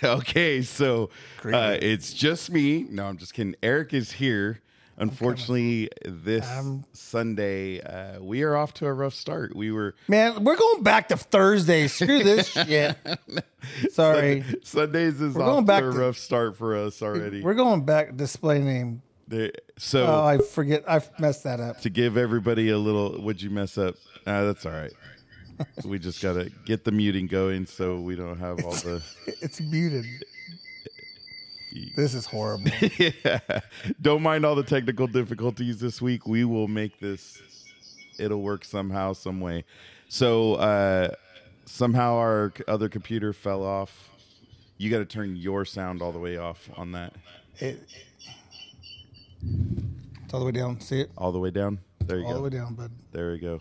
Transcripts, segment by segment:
okay, so uh, it's just me. No, I'm just kidding. Eric is here. Unfortunately, this Um, Sunday uh, we are off to a rough start. We were Man, we're going back to Thursday. Screw this shit. Sorry. Sundays is We're off going to back a to- rough start for us already. We're going back display name. So Oh, I forget. I messed that up. to give everybody a little, would you mess up? Uh, that's all right. We just gotta get the muting going so we don't have all the. It's muted. This is horrible. yeah. Don't mind all the technical difficulties this week. We will make this. It'll work somehow, some way. So uh, somehow our other computer fell off. You got to turn your sound all the way off on that, It, it's all the way down. See it? all the way down. There you All go. All the way down, bud. There we go.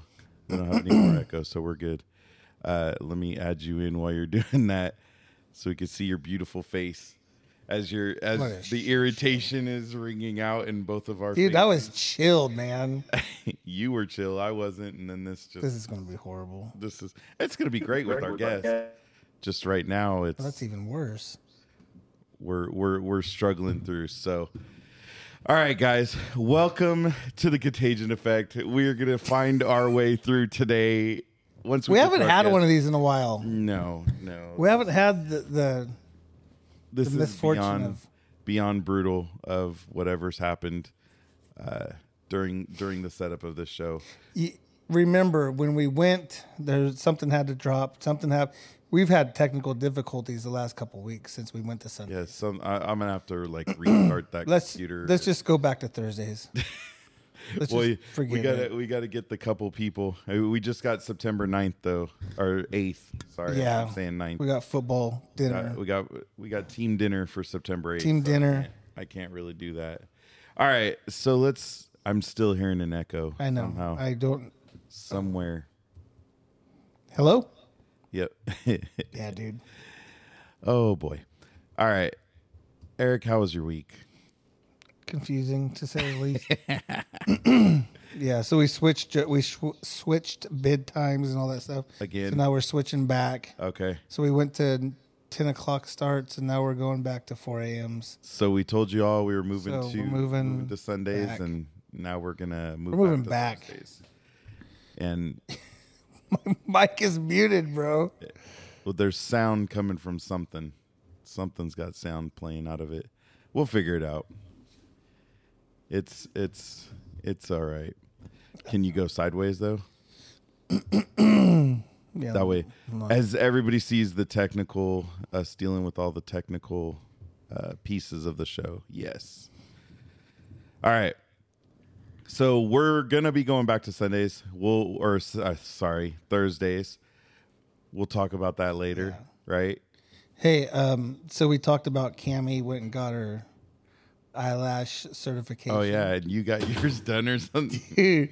We don't have any more echo, so we're good. Uh, let me add you in while you're doing that, so we can see your beautiful face as your as What the irritation is ringing out in both of our. Dude, that was chilled, man. you were chill, I wasn't, and then this just This is going to be horrible. this is it's gonna be great with our guest. Just right now, it's That's even worse. we're we're we're struggling through. So, all right, guys, welcome to the Contagion Effect. We're gonna find our way through today. Once we, We haven't had one of these in a while. No, no. We haven't had the, the this the is misfortune beyond of- beyond brutal of whatever's happened uh, during during the setup of this show. you, remember when we went there something had to drop something happened we've had technical difficulties the last couple weeks since we went to sunday Yeah, some I, I'm gonna have to like restart that let's computer. let's just go back to thursdays let's Well, just forget we gotta it. we gotta get the couple people. Uh, We just got September 9th though, or eighth. Sorry, yeah I'm saying 9th. we got football dinner Uh, we got we got team dinner for September 8th. Team so dinner. I can't really do that. All right, so let's. I'm still hearing an echo. i know somehow, i don't somewhere. hello Yep. yeah dude oh boy. All right, Eric, how was your week? confusing to say the least yeah so we switched uh, we sw- switched bid times and all that stuff Again? so now we're switching back Okay, so we went to 10 o'clock starts and now we're going back to 4 a.m.s so we told you all we were moving So to we're moving to Sundays, back. and now we're gonna move. We're moving to back. Thursdays. And mic is muted, bro. Well, there's sound coming from something. Something's got sound playing out of it. We'll figure it out. It's it's it's all right. Can you go sideways though? Yeah, That way, no. as everybody sees the technical, us dealing with all the technical uh, pieces of the show. Yes. All right. So we're gonna be going back to Sundays. We'll or uh, sorry Thursdays. We'll talk about that later, right? Hey, um, so we talked about Cami went and got her eyelash certification. Oh yeah, and you got yours done or something. Dude,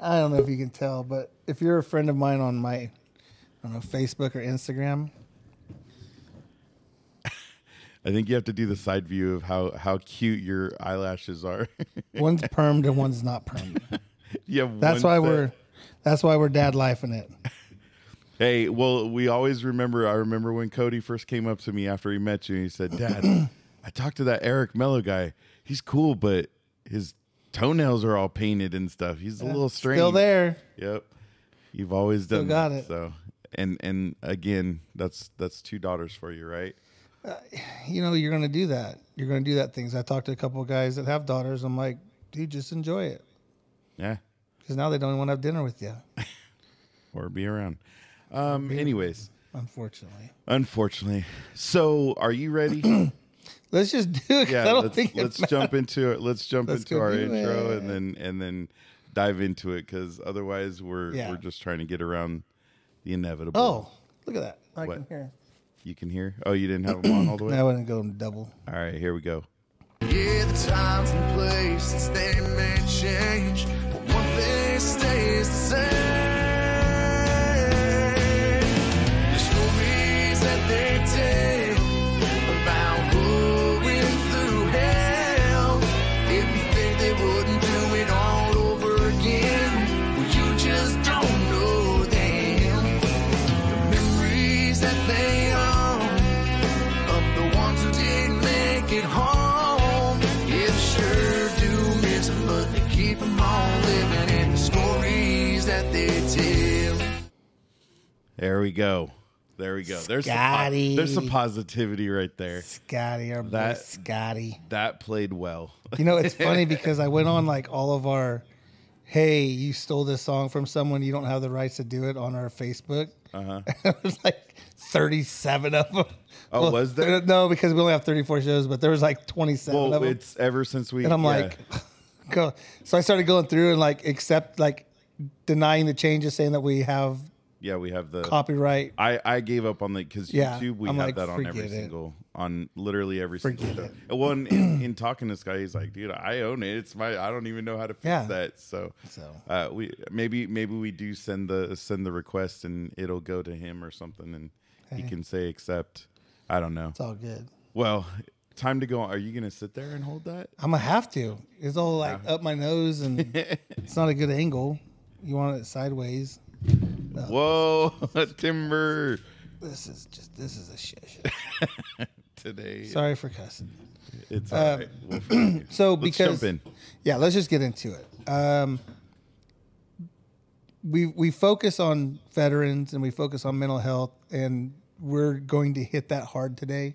I don't know if you can tell, but if you're a friend of mine on my, I don't know, Facebook or Instagram, I think you have to do the side view of how how cute your eyelashes are. one's permed and one's not permed. you have That's why set. we're, that's why we're dad lifing it. Hey, well, we always remember. I remember when Cody first came up to me after he met you, and he said, "Dad, I talked to that Eric Mello guy. He's cool, but his toenails are all painted and stuff. He's a little strange." Still there. Yep. You've always Still done got that, it. So, and and again, that's that's two daughters for you, right? You know, you're gonna do that. You're gonna do that things. I talked to a couple of guys that have daughters. I'm like, dude, just enjoy it Yeah. because now they don't want to have dinner with you. Or be around. Um. Anyways, Unfortunately, unfortunately. So, are you ready? let's just do it. yeah I don't let's, think let's jump into it let's jump Let's into our intro it. and then and then dive into it because otherwise we're Yeah. we're just trying to get around the inevitable Oh, look at that! I What? can hear. You can hear oh you didn't have them on all the way I wouldn't go double. all right here we go Yeah, the times and places they may change, but one thing stays the same. There we go. There we go. There's some, Scotty. there's some positivity right there. Scotty, our boy That- Scotty. That played well. You know, it's funny because I went on like all of our, hey, you stole this song from someone, you don't have the rights to do it on our Facebook. Uh-huh. it was like 37 of them. Oh, was there? No, because we only have 34 shows, but there was like 27 of them. it's ever since we. and I'm yeah. like, go. So I started going through and like accept, like denying the changes, saying that we have yeah, we have the. copyright. I, I gave up on the because Yeah, YouTube we I'm have like, that on every it. single on literally every single Forget show. Well, in, in, in talking to this guy, he's like, dude, I own it. It's my. I don't even know how to fix Yeah. that. So, So. uh, we maybe maybe we do send the send the request and it'll go to him or something and he can say accept. I don't know. It's all good. Well, time to go. Are you gonna sit there and hold that? I'm gonna have to. It's all like up my nose, and it's not a good angle. You want it sideways. Whoa, timber This is just this is a shit. show. today. Sorry for cussing. It's all right. We'll. So Let's because yeah, let's just get into it. Um, we we focus on veterans and we focus on mental health, and we're going to hit that hard today.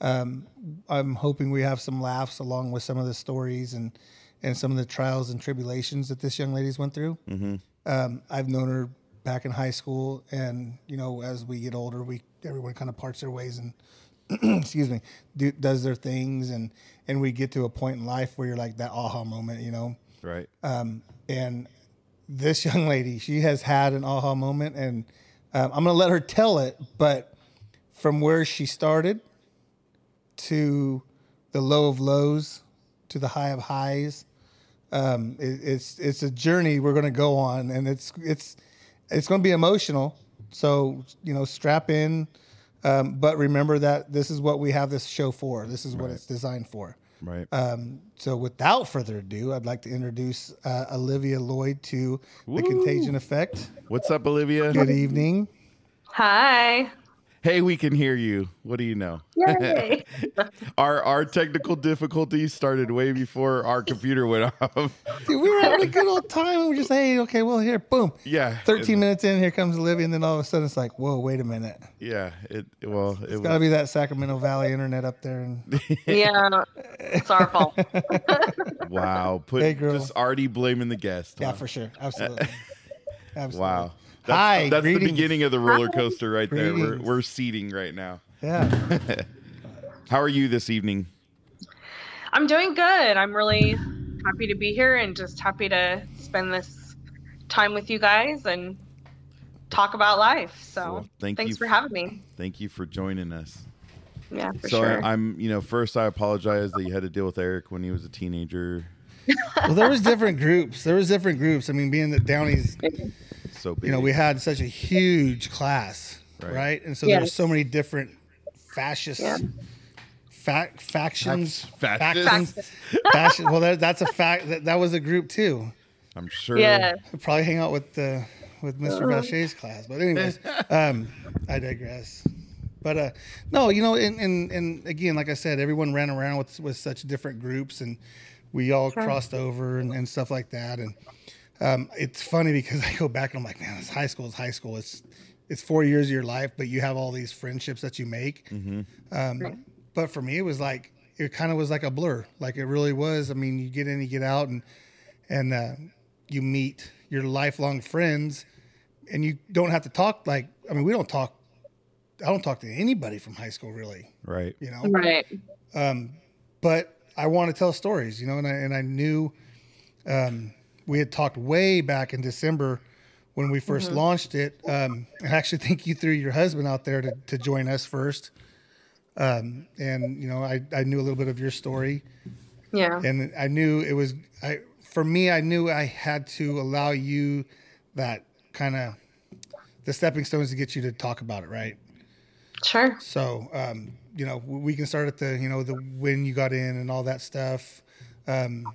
Um, I'm hoping we have some laughs along with some of the stories and and some of the trials and tribulations that this young lady's went through. Um, I've known her back in high school, and you know, as we get older, we everyone kind of parts their ways and excuse me, do, does their things, and and we get to a point in life where you're like that aha moment, you know. Right. Um, and this young lady, she has had an aha moment, and um, I'm gonna let her tell it. But from where she started to the low of lows to the high of highs, um, it, it's it's a journey we're gonna go on, and it's it's it's gonna be emotional. So you know, strap in. Um, but remember that this is what we have this show for. This is what it's designed for. right. Um, so without further ado, I'd like to introduce uh, Olivia Lloyd to the Contagion Effect. What's up, Olivia? Good evening. Hi. Hey, we can hear you. What do you know? Yay. our our technical difficulties started way before our computer went off. Dude, we were having a good old time. And we're just, hey, okay, well, here, boom. yeah. 13 minutes in, here comes Olivia. And then all of a sudden it's like, whoa, wait a minute. Yeah. It well. It It's got to was, be that Sacramento Valley internet up there. And yeah, it's our fault. wow. Put Hey, girl. just already blaming the guest. yeah, huh? for sure. Absolutely. Absolutely. Wow. That's, Hi, that's the beginning of the roller coaster right there. We're we're seating right now. Yeah. How are you this evening? I'm doing good. I'm really happy to be here and just happy to spend this time with you guys and talk about life. So Well, thank thanks you for having me. Thank you for joining us. Yeah, for so sure. I, I'm, you know, first I apologize that you had to deal with Eric when he was a teenager. Well, there was different groups. There was different groups. I mean, being that Downey's So big. you know, we had such a huge class, Right. right? And so Yeah. there's so many different fascist Yeah. fac factions, Fac- factions, fashion. Well, that, that's a fact. That, that was a group too. I'm sure. yeah. We'll probably hang out with the with Mr. Vachet's class. But anyways, um, I digress. But uh, no, you know, and, and and again, like I said, everyone ran around with with such different groups, and we all crossed over and, and stuff like that. And um, it's funny because I go back and I'm like, man, this high school is high school. It's it's four years of your life, but you have all these friendships that you make. Um, But for me, it was like it kind of was like a blur. Like it really was. I mean, you get in, you get out, and and uh, you meet your lifelong friends, and you don't have to talk like. I mean, we don't talk. I don't talk to anybody from high school really. Right. You know, Right. but I want to tell stories, you know, and I, and I knew um, we had talked way back in December when we 1st launched it. Um, I actually think you threw your husband out there to, to join us first. Um, and, you know, I, I knew a little bit of your story Yeah. and I knew it was, I, for me, I knew I had to allow you that kind of the stepping stones to get you to talk about it. Right. Sure. So, um, you know, we can start at the, you know, the when you got in and all that stuff. Um,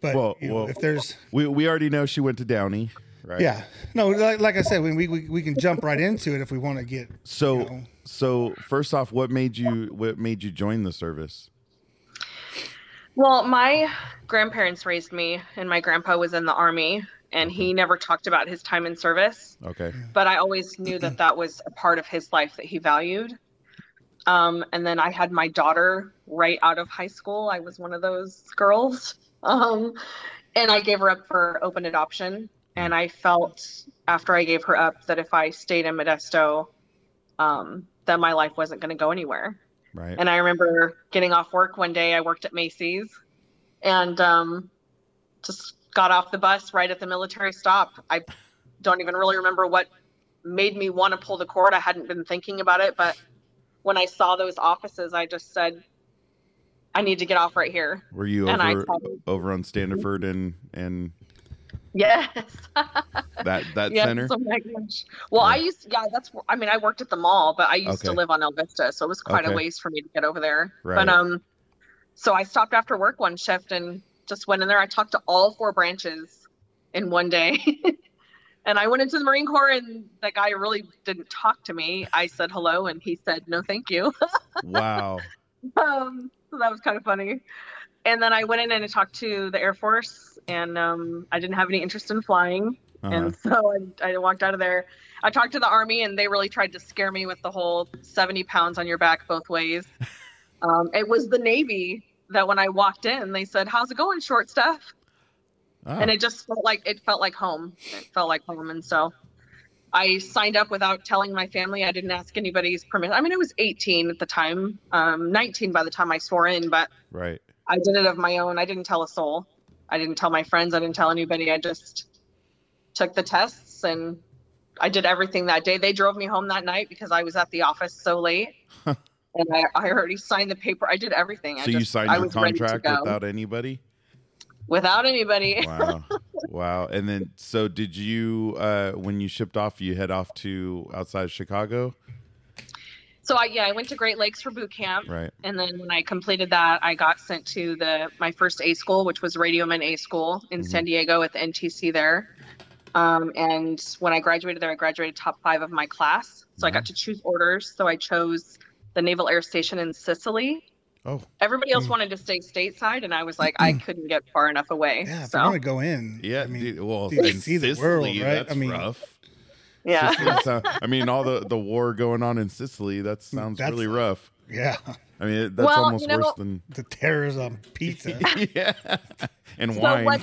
but Well, you know, well- if there's, We we already know she went to Downey, right? yeah, no, like, like I said, we, we, we can jump right into it if we want to get, So you know. so first off, what made you what made you join the service? Well, my grandparents raised me, and my grandpa was in the army. and he never talked about his time in service. Okay. But I always knew that that was a part of his life that he valued. Um, and then I had my daughter right out of high school. I was one of those girls. Um, and I gave her up for open adoption. And I felt after I gave her up that if I stayed in Modesto, um, that my life wasn't going to go anywhere. Right. And I remember getting off work one day. I worked at Macy's and um, just got off the bus right at the military stop. I don't even really remember what made me want to pull the cord. I hadn't been thinking about it, but when I saw those offices, I just said, I need to get off right here. Were you and I over over on Standiford and and Yes. that that yes. center? Oh my gosh. Well, I Yeah. used, yeah, that's, I mean, I worked at the mall, but I used to live on El Vista. So it was quite Okay. a ways for me to get over there. Right. But, um, so I stopped after work one shift and just went in there. I talked to all four branches in one day. and I went into the Marine Corps and that guy really didn't talk to me. I said hello and he said, no, thank you. Wow. um, so that was kind of funny. And then I went in and I talked to the Air Force, and um, I didn't have any interest in flying, Uh-huh. and so I, I walked out of there. I talked to the Army, and they really tried to scare me with the whole 70 pounds on your back both ways. um, it was the Navy that when I walked in, they said, "How's it going, short stuff?" Oh, and it just felt like it felt like home. It felt like home, and so I signed up without telling my family. I didn't ask anybody's permission. I mean, I was 18 at the time, um, 19 by the time I swore in, but right. I did it of my own. I didn't tell a soul. I didn't tell my friends. I didn't tell anybody. I just took the tests and I did everything that day. They drove me home that night because I was at the office so late. and I, I already signed the paper. I did everything. I So you signed your was ready to contract without anybody? Without anybody. Wow. wow. And then so did you uh when you shipped off you head off to outside Chicago? So I yeah, I went to Great Lakes for boot camp. Right. And then when I completed that, I got sent to the my first A school, which was Radioman A school in Mhm. San Diego at the NTC there. Um, and when I graduated there, I graduated top five of my class. So I got to choose orders. So I chose the Naval Air Station in Sicily. Oh, Everybody else Mm. wanted to stay stateside, and I was like, I couldn't get far enough away. Yeah, if so you're gonna go in, yeah. I mean, dude, well, dude, in see the Sicily, world, right? that's I mean, rough. yeah. Sicily sound- I mean, all the the war going on in Sicily, that sounds That's- really rough. yeah, I mean, that's Well, almost you know- worse than the terrors on pizza. yeah, and So wine. what-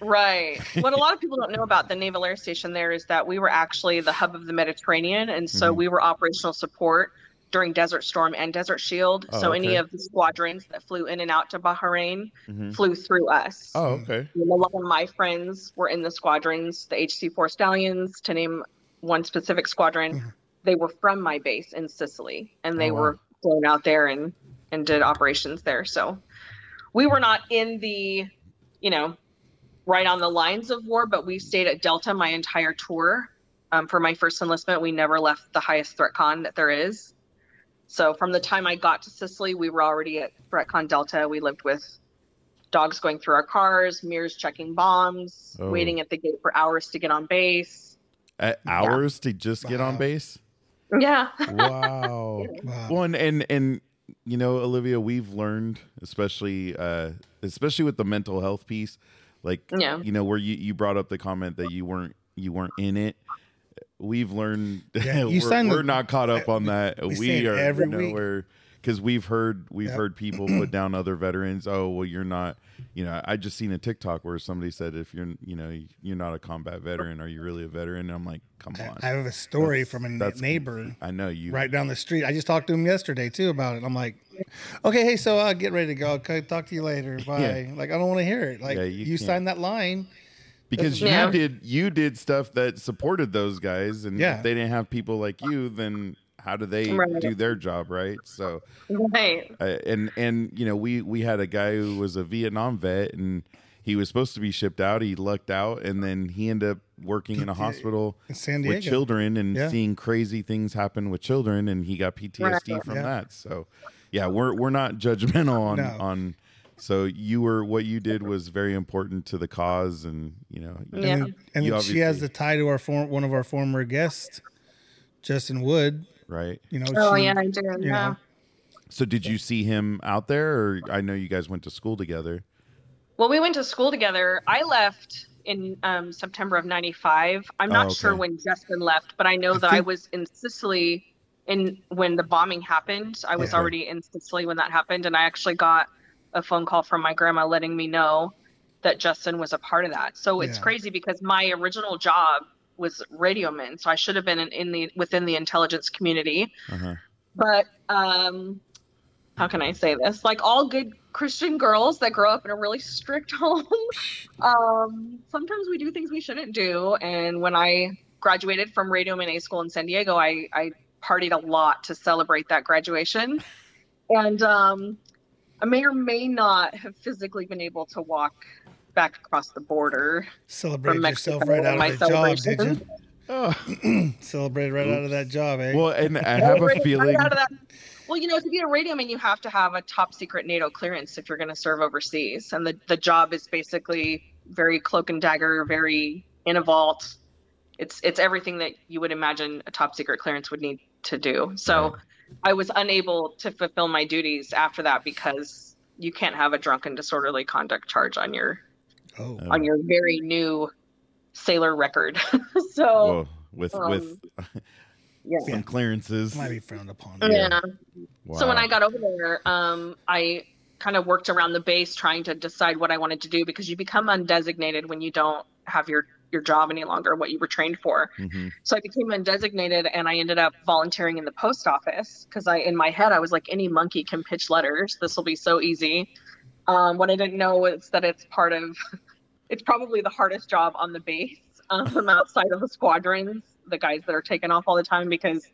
Right. What a lot of people don't know about the Naval Air Station there is that we were actually the hub of the Mediterranean, and so Mhm. we were operational support during Desert Storm and Desert Shield. Oh, so any of the squadrons that flew in and out to Bahrain Mhm. flew through us. Oh, okay. And a lot of my friends were in the squadrons, the HC4 Stallions, to name one specific squadron. Mhm. They were from my base in Sicily, and they Oh, wow. were flown out there and and did operations there. So we were not in the, you know, right on the lines of war, but we stayed at Delta my entire tour. Um, for my first enlistment, we never left the highest threat con that there is. So from the time I got to Sicily, we were already at ThreatCon Delta. We lived with dogs going through our cars, mirrors checking bombs, Oh. waiting at the gate for hours to get on base. At hours to just get on base. Yeah. Wow. Wow. Well, and, and and you know, Olivia, we've learned, especially uh especially with the mental health piece, like Yeah. you know, where you you brought up the comment that you weren't you weren't in it. We've learned Yeah, you we're, we're not caught up on that. we We, are every week. because we've heard we've Yep. heard people put down other veterans. Oh well, you're not. You know, I just seen a TikTok where somebody said, if you're you know you're not a combat veteran, are you really a veteran? And I'm like, come on. I have a story That's- from a neighbor I know you. right down the street. I just talked to him yesterday too about it. I'm like, okay, hey, so I'll get ready to go. Okay, talk to you later. Bye. Like I don't want to hear it. Like Yeah, you, you signed that line. Because you did you did stuff that supported those guys and Yeah. if they didn't have people like you then how do they Right. do their job right so Right. uh, and and you know we we had a guy who was a vietnam vet and he was supposed to be shipped out he lucked out and then he ended up working in a hospital in San Diego. with children and Yeah. seeing crazy things happen with children and he got PTSD Right. from Yeah. that so yeah we're we're not judgmental on No. on so you were what you did was very important to the cause and you know And Yeah. then, and You then she has the tie to our form, one of our former guests, Justin Wood. right You know, Oh she, yeah, I do. Yeah. know, So did you see him out there, or I know you guys went to school together? Well, we went to school together. I left in um, September of '95. I'm Oh, not okay. sure when Justin left, but I know I that I was in Sicily in when the bombing happened. I was Yeah. already in Sicily when that happened, and I actually got a phone call from my grandma letting me know that Justin was a part of that. So it's Yeah. crazy because my original job was radioman, so I should have been in, in the within the intelligence community Uh-huh. but um how can i say this like all good christian girls that grow up in a really strict home um sometimes we do things we shouldn't do and when i graduated from radio man a school in san diego i i partied a lot to celebrate that graduation and um i may or may not have physically been able to walk back across the border Celebrate from yourself right out my of the job, did celebration. you? Oh. Celebrate right out of that job, eh? Well, and I have a Right- right feeling. out of that- Well, you know, to be a radio man, you have to have a top secret NATO clearance if you're going to serve overseas, and the the job is basically very cloak and dagger, very in a vault. It's it's everything that you would imagine a top secret clearance would need to do. So, Right. I was unable to fulfill my duties after that because you can't have a drunken disorderly conduct charge on your oh, Oh. on your very new sailor record. so, Well, with um, with yeah. some clearances. might be frowned upon. yeah. Wow. So when I got over there, um, I kind of worked around the base trying to decide what I wanted to do because you become undesignated when you don't have your your job any longer, what you were trained for. Mhm. So I became undesignated and I ended up volunteering in the post office because I in my head I was like any monkey can pitch letters. This will be so easy. Um, what I didn't know was that it's part of it's probably the hardest job on the base um, outside of the squadrons, the guys that are taken off all the time because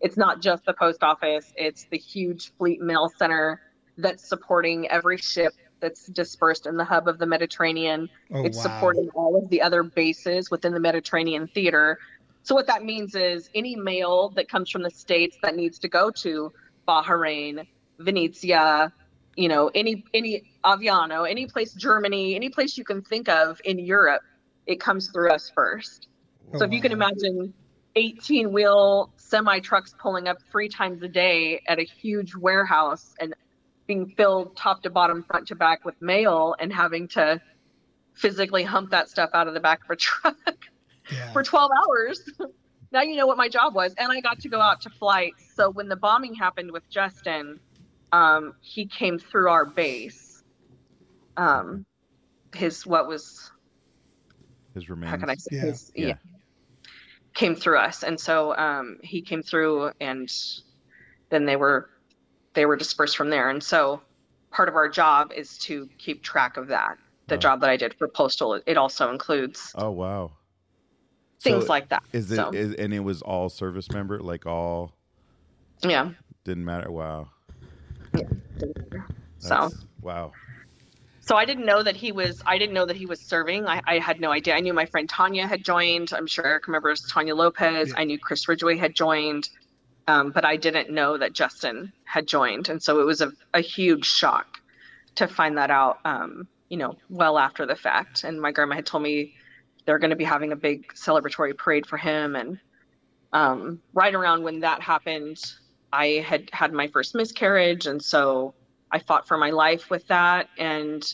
it's not just the post office, it's the huge fleet mail center that's supporting every ship that's dispersed in the hub of the Mediterranean Oh, it's wow. supporting all of the other bases within the Mediterranean theater. So what that means is any mail that comes from the states that needs to go to Bahrain, Venezia, you know, any any Aviano, any place Germany, any place you can think of in Europe, it comes through us first. Oh, So if you can imagine 18 wheel semi trucks pulling up three times a day at a huge warehouse and being filled top to bottom, front to back with mail and having to physically hump that stuff out of the back of a truck Yeah. for 12 hours. now you know what my job was. And I got to go out to flights. So when the bombing happened with Justin, um, he came through our base. Um, his, what was, His remains. how can I say Yeah. his, Yeah. yeah. came through us and so um, he came through and then they were they were dispersed from there and so part of our job is to keep track of that the Oh. job that i did for postal it also includes Oh wow. things So like that Is it so, is, and it was all service member, like all yeah didn't matter. Wow. so That's- wow. so i didn't know that he was i didn't know that he was serving i, I had no idea i knew my friend tanya had joined i'm sure eric remembers tanya lopez Yeah. i knew chris ridgway had joined um, but i didn't know that justin had joined. And so it was a, a huge shock to find that out um, you know well after the fact. And my grandma had told me they're going to be having a big celebratory parade for him. And um, right around when that happened i had had my first miscarriage. And so i fought for my life with that. And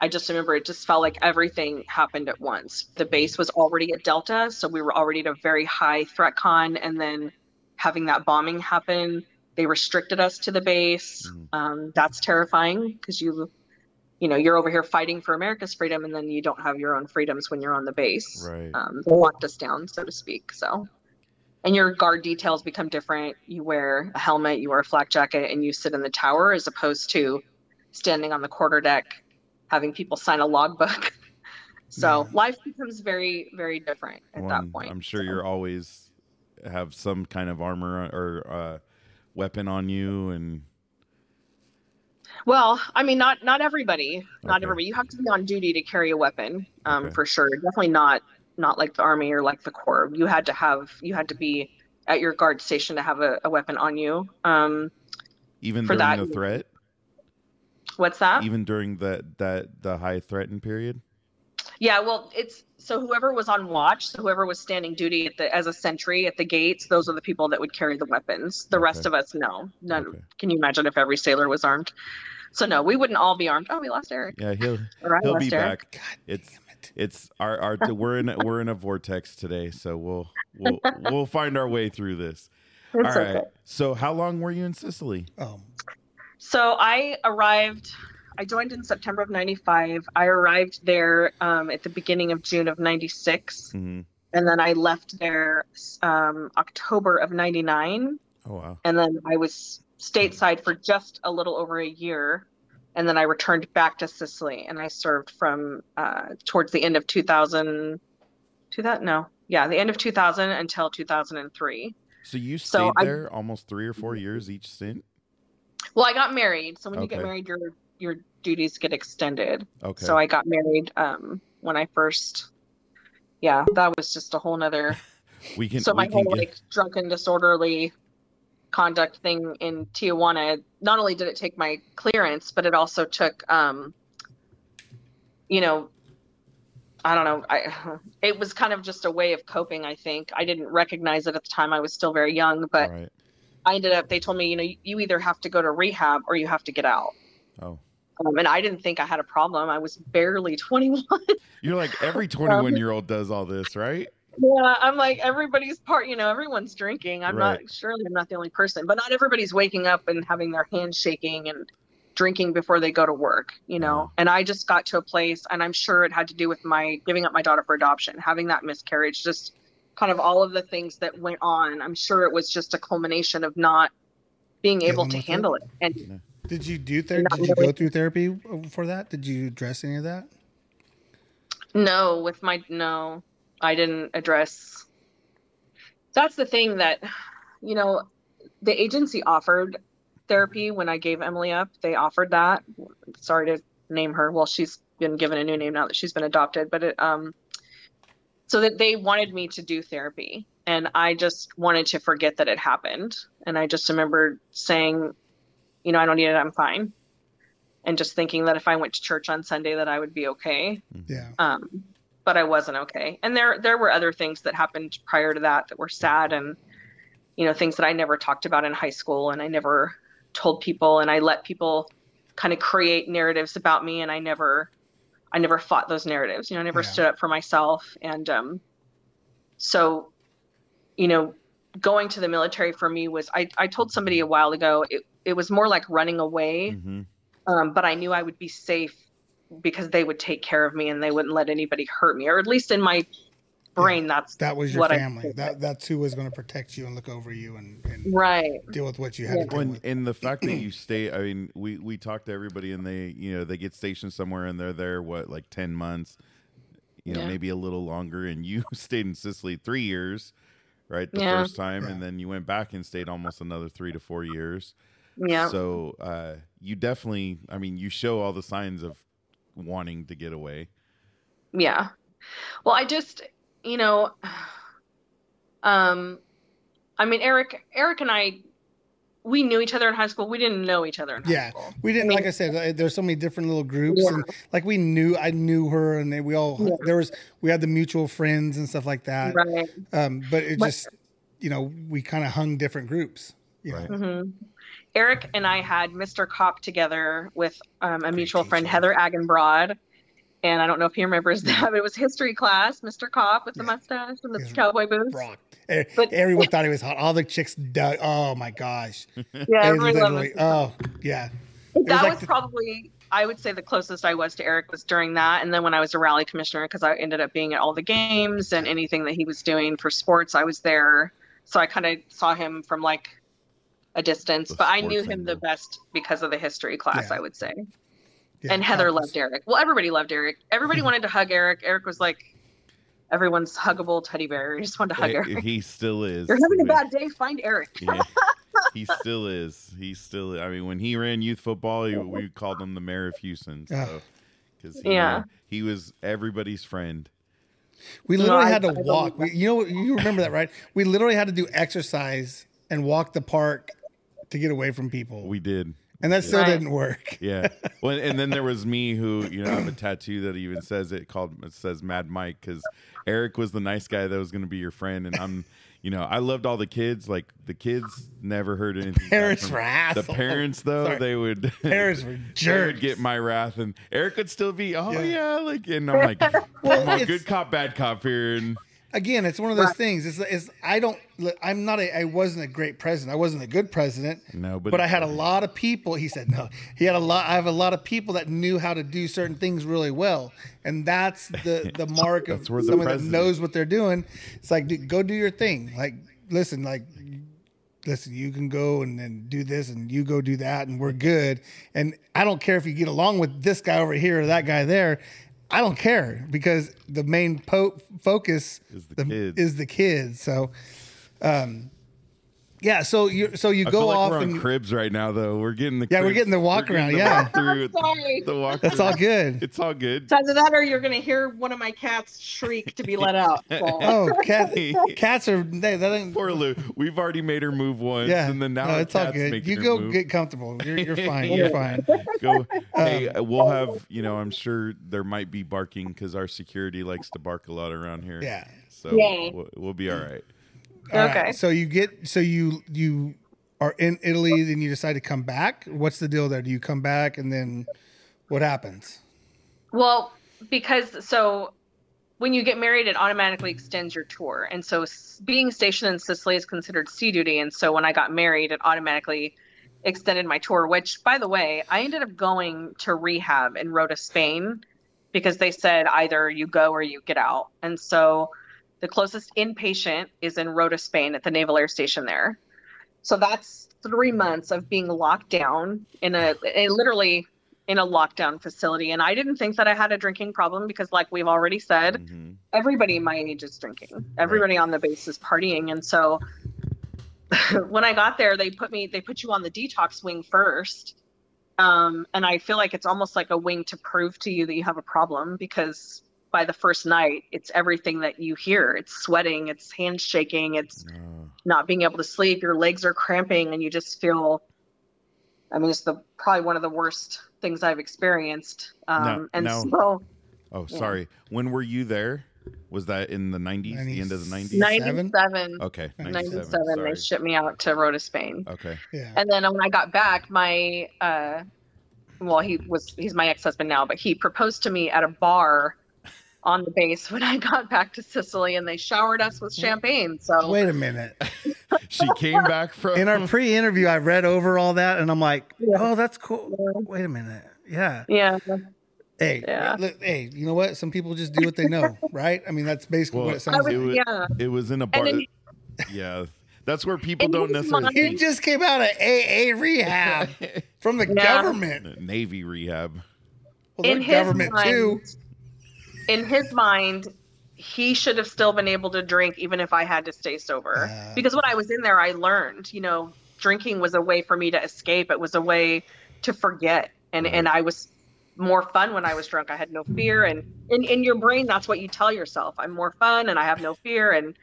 i just remember it just felt like everything happened at once. The base was already at delta so we were already at a very high threat con. And then having that bombing happen they restricted us to the base. Mhm. um, that's terrifying because you you know you're over here fighting for america's freedom and then you don't have your own freedoms when you're on the base Right. um, they locked us down so to speak so. And your guard details become different. You wear a helmet you wear a flak jacket and you sit in the tower as opposed to standing on the quarter deck having people sign a logbook. So life becomes very very different at that point I'm sure So- you're always have some kind of armor or uh, weapon on you, and Well, I mean, not not everybody, not everybody. You have to be on duty to carry a weapon, um, Okay. for sure. Definitely not not like the army or like the corps. You had to have you had to be at your guard station to have a, a weapon on you. Um, even For during that- the threat, what's that? even during the that the high threatened period. Yeah, well, it's so whoever was on watch, so whoever was standing duty at the as a sentry at the gates, those are the people that would carry the weapons. The rest of us, no. None. Okay. Can you imagine if every sailor was armed? So no, we wouldn't all be armed. Oh, we lost Eric. Yeah, he'll he'll be Eric. back. God It's damn it. it's our our we're in a, we're in a vortex today, so we'll we'll we'll find our way through this. It's All right. okay. So how long were you in Sicily? Oh, So I arrived. I joined in September of '95. I arrived there um, at the beginning of June of '96, Mhm. and then I left there um, October of '99. Oh wow. and then I was stateside for just a little over a year, and then I returned back to Sicily, and I served from uh, towards the end of 2000, To that, no, yeah, the end of 2000 until 2003. So you stayed So I- there almost three or four years each stint. Well, I got married, so when you get married, your your duties get extended. Okay. So I got married um, when I first. Yeah, that was just a whole nother. we can. so my whole get- like drunken disorderly conduct thing in Tijuana not only did it take my clearance but it also took um you know I don't know I it was kind of just a way of coping I think I didn't recognize it at the time I was still very young but right. I ended up they told me you know you either have to go to rehab or you have to get out Oh, um, and I didn't think I had a problem I was barely 21 you're like every 21 year old does all this, right? Yeah, I'm like everybody's part. You know, everyone's drinking. I'm Right. not surely I'm not the only person, but not everybody's waking up and having their hands shaking and drinking before they go to work. You know, Yeah. and I just got to a place, and I'm sure it had to do with my giving up my daughter for adoption, having that miscarriage, just kind of all of the things that went on. I'm sure it was just a culmination of not being able to with it. handle it. And did you do therapy? Did you really. go through therapy for that? Did you address any of that? No, with my no, I didn't address. That's the thing that, you know, the agency offered therapy when I gave Emily up. They offered that. Sorry to name her. Well, she's been given a new name now that she's been adopted, but it um so that they wanted me to do therapy and I just wanted to forget that it happened. And I just remember saying, you know, I don't need it, I'm fine. And just thinking that if I went to church on Sunday that I would be okay Yeah. um, but I wasn't okay. And there there were other things that happened prior to that that were sad and you know things that I never talked about in high school and I never told people and I let people kind of create narratives about me and I never I never fought those narratives. You know, I never Yeah. stood up for myself and um so you know going to the military for me was I I told somebody a while ago it it was more like running away hmm um, but I knew I would be safe because they would take care of me and they wouldn't let anybody hurt me, or at least in my brain, that's That was your what family. that that's who was going to protect you and look over you and, and right. deal with what you had Yeah. to deal When with. and the fact that you stay, I mean, we we talk to everybody and they, you know, they get stationed somewhere and they're there what like ten months, you know, Yeah. maybe a little longer. And you stayed in Sicily three years, right? The Yeah. first time, Yeah. and then you went back and stayed almost another three to four years. Yeah. So uh, you definitely, I mean, you show all the signs of wanting to get away. Yeah. Well, I just, you know, um, I mean, Eric, Eric and I, we knew each other in high school. We didn't know each other in high Yeah. school. We didn't, I mean- like I said, uh, there's so many different little groups, Yeah. and like we knew, I knew her, and they, we all Yeah. there was we had the mutual friends and stuff like that. Right. Um, but it But- just, you know, we kind of hung different groups. You Right. know, hmm Eric and I had Mr. Cop together with um, a Great mutual friend. Heather Agenbrod. And I don't know if he remembers that, but it was history class, Mr. Cop with the Yeah. mustache and the Yes. cowboy boots. Brock. E- But- Everyone thought he was hot. All the chicks dug. Oh my gosh. Yeah, They everybody loved literally- oh yeah. that was was, the- probably I would say the closest I was to Eric was during that, and then when I was a rally commissioner, because I ended up being at all the games and anything that he was doing for sports, I was there. So I kind of saw him from like a distance, The but I knew sports him the best because of the history class. Yeah. I would say, yeah and Heather was- loved Eric. Well, everybody loved Eric. Everybody wanted to hug Eric. Eric was like everyone's huggable teddy bear. You just wanted to hug Eric. he still is. You're having a bad day. Find Eric. yeah, he still is. He still. I mean, when he ran youth football, he, we called him the mayor of Houston. Yeah. So, because he, Yeah. he was everybody's friend. We literally I- had to I believe walk. that. We, you know, you remember that, right? We literally had to do exercise and walk the park to get away from people, We did. and that still Right. didn't work. Yeah. Well, and then there was me who, you know, I have a tattoo that even says it called it says Mad Mike because Eric was the nice guy that was going to be your friend, and I'm, you know, I loved all the kids. Like the kids never heard anything. back Parents from- were The parents though, Sorry. they would Parents were they would jerks. get my wrath, and Eric would still be, oh Yeah. yeah, like, and I'm like, Well, I'm a good cop, bad cop here, and again, it's one of those Right. things. It's, it's I don't. I'm not a. I wasn't a great president. I wasn't a good president. No, but- but I had a lot of people. He said no. He had a lot. I have a lot of people that knew how to do certain things really well, and that's the the mark of That's where someone that knows what they're doing. It's like dude, go do your thing. Like listen, like listen, you can go and, and do this and you go do that and we're good. And I don't care if you get along with this guy over here or that guy there. I don't care because the main po- focus Is the kids. is the kids. So, um, yeah. So you so you I go feel like off we're on and cribs right now, though. We're getting the Yeah, we're getting the walk getting around, the yeah. walk through, Sorry. the walk. that's all good. It's all good. It's either that or you're going to hear one of my cats shriek to be let out. So. Oh, cat, cats are they, that ain't. Poor Lou. We've already made her move once, Yeah, and then now no, our it's all good. You go move. get comfortable. You're, you're fine. You're fine. go. Hey, Um, we'll have. You know, I'm sure there might be barking because our security likes to bark a lot around here. Yeah. So Yay. we'll, we'll be all right. Right, Okay. So you get so you you are in Italy, then you decide to come back. What's the deal there? Do you come back and then what happens? Well, because so when you get married, it automatically extends your tour. And so being stationed in Sicily is considered sea duty. And so when I got married, it automatically extended my tour, which, by the way, I ended up going to rehab in Rota, Spain, because they said either you go or you get out. And so the closest inpatient is in Rota, Spain at the Naval Air Station there. So that's three months of being locked down in a, a literally in a lockdown facility. And I didn't think that I had a drinking problem because, like we've already said, Mhm. everybody my age is drinking. Everybody on the base is partying. And so when I got there, they put me, they put you on the detox wing first. Um, and I feel like it's almost like a wing to prove to you that you have a problem because by the first night, it's everything that you hear. It's sweating, it's hands shaking, it's Oh, not being able to sleep, your legs are cramping, and you just feel. I mean, it's the probably one of the worst things I've experienced. Um, No, and no. so oh, Yeah. sorry. When were you there? Was that in the 90s? The end of the 90s? 97, Okay, 97. 97, sorry. they shipped me out to Rota, Spain. Okay. Yeah. And then when I got back, my uh, well, he was he's my ex husband now, but he proposed to me at a bar on the base when I got back to Sicily, and they showered us with mm-hmm. champagne. So Wait a minute. She came back from. In our pre-interview, I read over all that, and I'm like, Yeah. "Oh, that's cool." Wait a minute. Yeah. yeah, Hey. Yeah. look, hey. You know what? Some people just do what they know, right? I mean, that's basically Well, what it sounds was, like. It yeah. it was in a bar. Then- yeah. That's where people don't necessarily mind- You just came out of AA rehab from the Yeah. government. Navy rehab. Well, they're in his government mind, too. In his mind, he should have still been able to drink even if I had to stay sober. Ah. because when I was in there, I learned, you know, drinking was a way for me to escape. It was a way to forget, and Right. and I was more fun when I was drunk. I had no fear, and in in your brain, that's what you tell yourself. I'm more fun, and I have no fear, and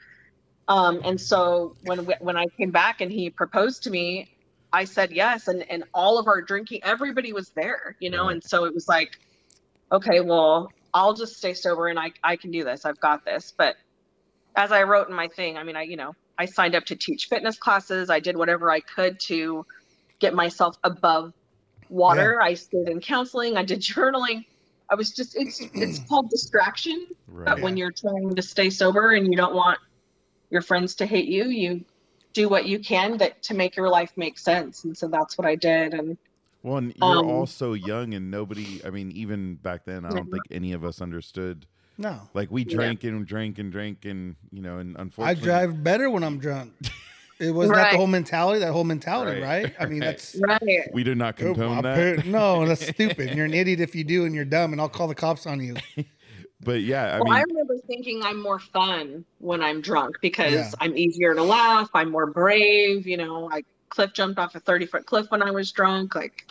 um and so when when I came back and he proposed to me, I said yes, and and all of our drinking, everybody was there, you know, Right. and so it was like, okay, well, I'll just stay sober, and I I can do this. I've got this, but as I wrote in my thing, I mean, I, you know, I signed up to teach fitness classes. I did whatever I could to get myself above water. I stayed in counseling. I did journaling. I was just, it's, it's called distraction. Right. But when you're trying to stay sober and you don't want your friends to hate you, you do what you can that to make your life make sense. And so that's what I did. And Well, and you're Um, all so young, and nobody. I mean, even back then, I don't think any of us understood. No, Like we Yeah. drank and drank and drank, and you know, and unfortunately, I drive better when I'm drunk. It was not Right. the whole mentality. That whole mentality, Right. right? I mean, Right. that's right. We do not condone that. put- no, that's stupid. You're an idiot if you do, and you're dumb, and I'll call the cops on you. But yeah, I well, I remember thinking I'm more fun when I'm drunk because Yeah. I'm easier to laugh. I'm more brave. You know, I cliff jumped off a 30 foot cliff when I was drunk. Like,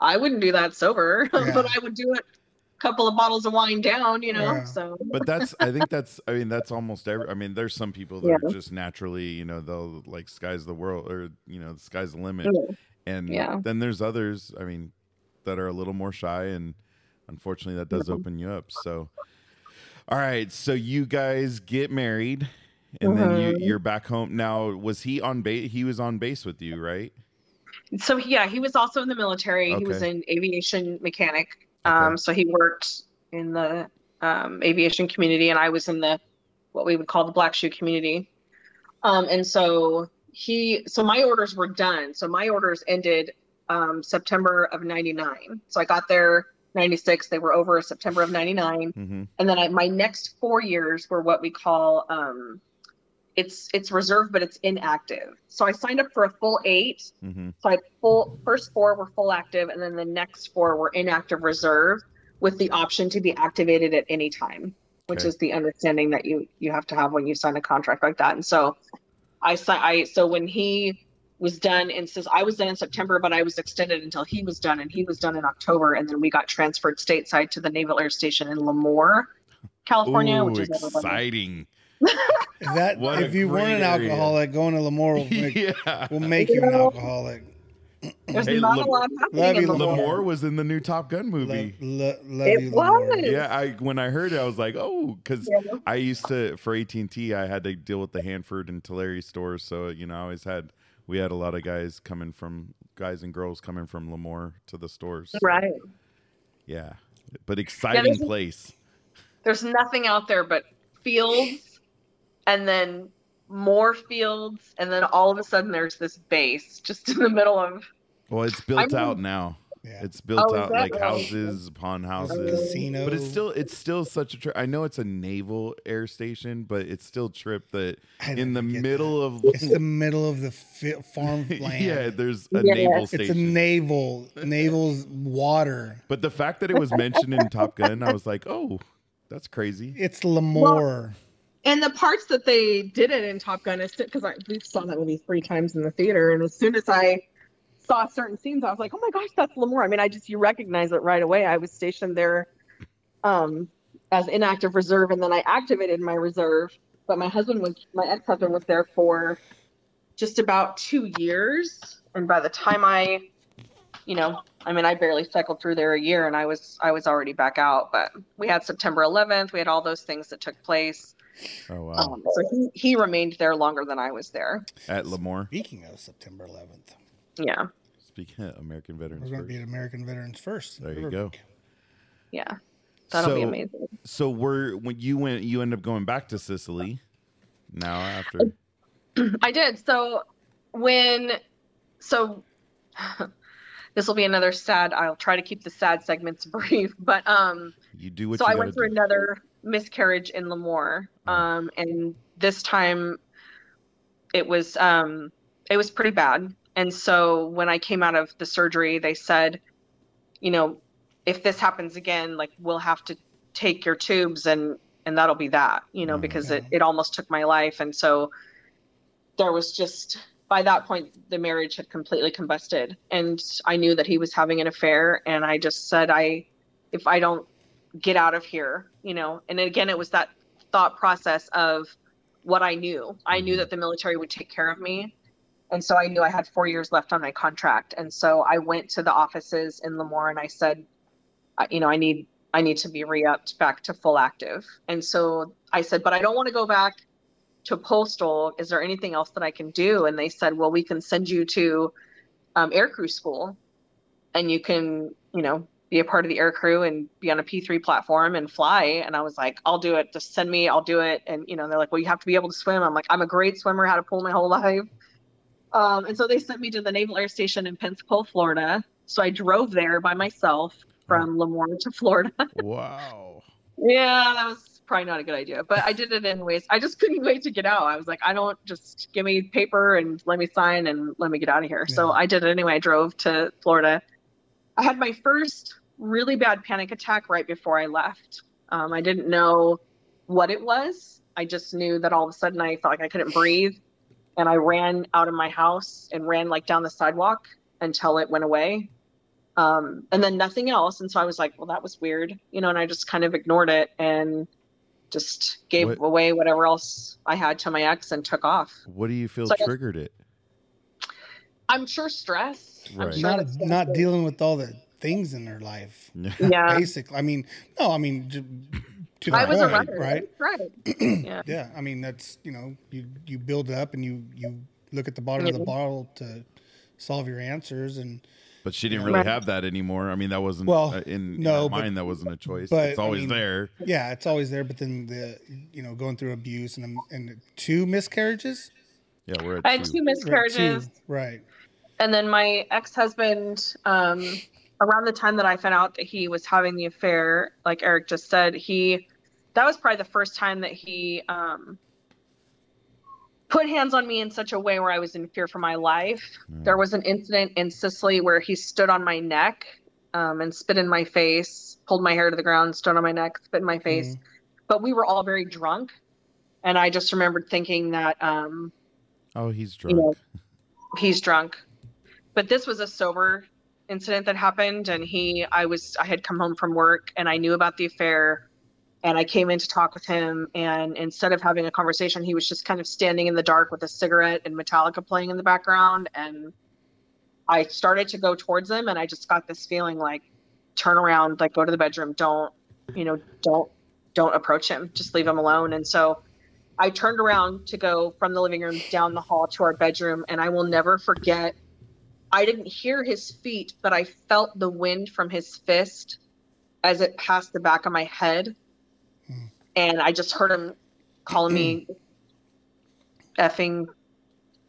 I wouldn't do that sober, Yeah. but I would do it a couple of bottles of wine down, you know? Yeah. So, but that's. I think that's. I mean, that's almost every. I mean, there's some people that Yeah. are just naturally, you know, they'll like sky's the world, or you know, the sky's the limit. yeah. And Yeah. then there's others. I mean, that are a little more shy, and unfortunately, that does Yeah. open you up. So, all right, so you guys get married, and then you Mhm. you're back home now. Was he on base? He was on base with you, right? So yeah, he was also in the military. He was an aviation mechanic. Okay. Um, so he worked in the um, aviation community, and I was in the what we would call the black shoe community. Um, and so he, so my orders were done. So my orders ended um, September of '99. So I got there '96. They were over September of '99 Mm-hmm. and then I, my next four years were what we call um, it's it's reserved but it's inactive so i signed up for a full eight Mm-hmm. so i full first four were full active and then the next four were inactive reserve with the option to be activated at any time which Okay. is the understanding that you you have to have when you sign a contract like that and so i i so when he was done and says i was done in september but i was extended until he was done and he was done in october and then we got transferred stateside to the naval air station in lemoore california Ooh, which is exciting! If that What if you weren't great an area. alcoholic, going to Lemoore will make, yeah. will make you an alcoholic. There's Hey, not Lam- a lot happening Love in you, Lemoore. Lamore was in the new Top Gun Love, movie. lo- love It was. Yeah, I when I heard it, I was like, oh, because Yeah. I used to for AT and T, I had to deal with the Hanford and Tulare stores, so you know, I always had we had a lot of guys coming from guys and girls coming from Lemoore to the stores. So, Right. Yeah, but exciting there's- place. There's nothing out there but fields and then more fields. And then all of a sudden there's this base just in the middle of. Well, it's built I'm- out now. Yeah. It's built Oh, out like right? houses upon There's a houses. casino. But it's still it's still such a trip. I know it's a naval air station, but it's still trip that in the never get middle of It's the middle of the fi- farmland. yeah, there's a Yeah. naval station. It's a station. naval, naval's water. but the fact that it was mentioned in Top Gun, I was like, oh, that's crazy. It's Lemoore. And the parts that they did it in Top Gun is because I we saw that movie three times in the theater, and as soon as I saw certain scenes, I was like, "Oh my gosh, that's Lemoore!" I mean, I just you recognize it right away. I was stationed there um, as inactive reserve, and then I activated my reserve. But my husband was my ex husband was there for just about two years, and by the time I, you know, I mean, I barely cycled through there a year, and I was I was already back out. But we had September 11th, we had all those things that took place. Oh wow. Um, so he, he remained there longer than I was there. At Lemoore. Speaking of September 11th, Yeah, Speaking of American veterans. we're veterans. going to be at American Veterans First. There you go. yeah, that'll be amazing. So we're when you went you end up going back to Sicily now after I did. So when, so this will be another sad. I'll try to keep the sad segments brief, but um, you do what so you I went through do. another miscarriage in Lemoore, um, and this time it was um, it was pretty bad. And so when I came out of the surgery, they said, you know, if this happens again, like we'll have to take your tubes and and that'll be that, you know, Mhm. because it it almost took my life. And so there was just by that point the marriage had completely combusted and I knew that he was having an affair and I just said I if I don't get out of here, you know. And again it was that thought process of what I knew. I knew Mhm. that the military would take care of me. And so I knew I had 4 years left on my contract. And so I went to the offices in Lemoore and I said I- you know, I need I need to be re-upped back to full active. And so I said, but I don't want to go back to postal. Is there anything else that I can do? And they said, well, we can send you to um, air crew school, and you can, you know, be a part of the air crew and be on a P3 platform and fly. And I was like, I'll do it. Just send me. I'll do it. And you know, they're like, well, you have to be able to swim. I'm like, I'm a great swimmer. Had to pool my whole life. Um, and so they sent me to the Naval Air Station in Pensacola, Florida. So I drove there by myself from Lemoore to Florida. Wow. Yeah, that was probably not a good idea, but I did it anyways. I just couldn't wait to get out. I was like, I don't just give me paper and let me sign and let me get out of here. So I did it anyway. I drove to Florida. I had my first really bad panic attack right before I left. Um, I didn't know what it was. I just knew that all of a sudden I felt like I couldn't breathe. And I ran out of my house and ran like down the sidewalk until it went away um, and then nothing else. And so I was like, well, that was weird, you know, and I just kind of ignored it and just gave What- away whatever else I had to my ex and took off. What do you feel So I guess- triggered it? I'm sure stress. I'm Right. sure Not not dealing with all the things in their life. Yeah. Basically, I mean, no, I mean, to the I was a point, runner, right? Right. yeah. Yeah, I mean that's you know you you build up and you you look at the bottom of the bottle to solve your answers and But she didn't really Right. have that anymore. I mean, that wasn't Well, uh, in, in no, her but- mind. That wasn't a choice. but, it's I always mean, there. yeah, it's always there. But then the you know going through abuse and and two miscarriages. Yeah, we're at I had two. two Right, miscarriages. two, right? And then my ex-husband, um, around the time that I found out that he was having the affair, like Eric just said, he that was probably the first time that he um, put hands on me in such a way where I was in fear for my life. Mm. There was an incident in Sicily where he stood on my neck um, and spit in my face, pulled my hair to the ground, stood on my neck, spit in my face. But we were all very drunk, and I just remembered thinking that. Um, Oh, he's you drunk. know, he's drunk. But this was a sober incident that happened and he I was I had come home from work and I knew about the affair and I came in to talk with him and instead of having a conversation he was just kind of standing in the dark with a cigarette and Metallica playing in the background and I started to go towards him and I just got this feeling like turn around like go to the bedroom don't you know don't don't approach him just leave him alone and so I turned around to go from the living room down the hall to our bedroom, and I will never forget. I didn't hear his feet, but I felt the wind from his fist as it passed the back of my head. Hmm. And I just heard him calling me effing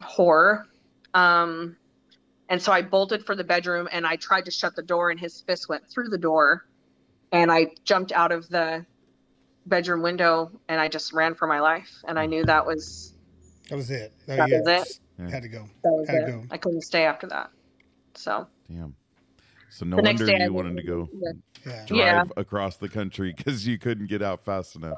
whore. Um, and so I bolted for the bedroom and I tried to shut the door, and his fist went through the door. And I jumped out of the bedroom window and I just ran for my life. And I knew that was That was it. That, That yeah, was it? just Had to go. that was Had to go. I couldn't stay after that. So Damn. So no the next wonder day, I you wanted to go Yeah. Yeah. drive Yeah. across the country because you couldn't get out fast enough.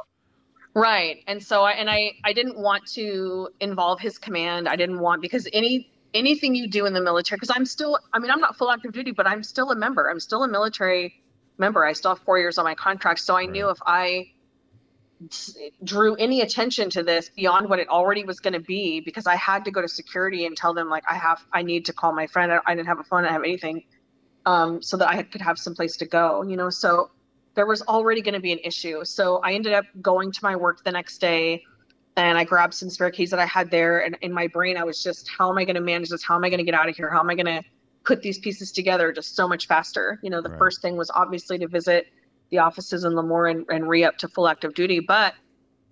Right. And so I and I I didn't want to involve his command. I didn't want because any anything you do in the military because I'm still I mean I'm not full active duty, but I'm still a member. I'm still a military member. I still have 4 years on my contract. So I knew if I s- drew any attention to this beyond what it already was going to be because I had to go to security and tell them like I have I need to call my friend. I, I didn't have a phone, I didn't have anything. Um, so that I could have some place to go, you know. So there was already going to be an issue. So I ended up going to my work the next day and I grabbed some spare keys that I had there. And in my brain, I was just, how am I going to manage this? How am I going to get out of here? How am I going to put these pieces together just so much faster? You know, the Right. first thing was obviously to visit the offices in Lemoore and, and re up to full active duty. But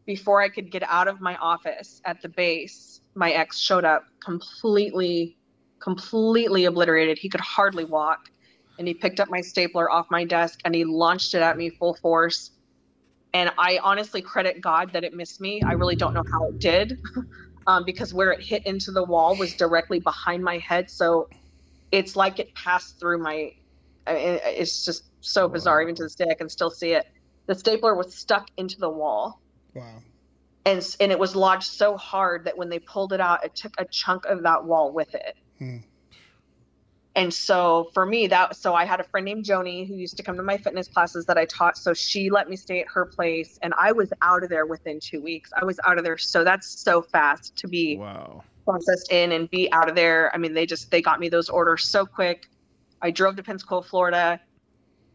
before I could get out of my office at the base, my ex showed up completely, completely obliterated. He could hardly walk and he picked up my stapler off my desk and he launched it at me full force. And I honestly credit God that it missed me. I really don't know how it did, um, because where it hit into the wall was directly behind my head. So it's like it passed through my. I- It's just so bizarre. Even to this day, I can still see it. The stapler was stuck into the wall, Wow. and and it was lodged so hard that when they pulled it out, it took a chunk of that wall with it. Hmm. And so for me, that so I had a friend named Joni who used to come to my fitness classes that I taught. So she let me stay at her place, and I was out of there within two weeks. I was out of there, so that's so fast to be Wow. processed in and be out of there. I mean, they just they got me those orders so quick. I drove to Pensacola, Florida.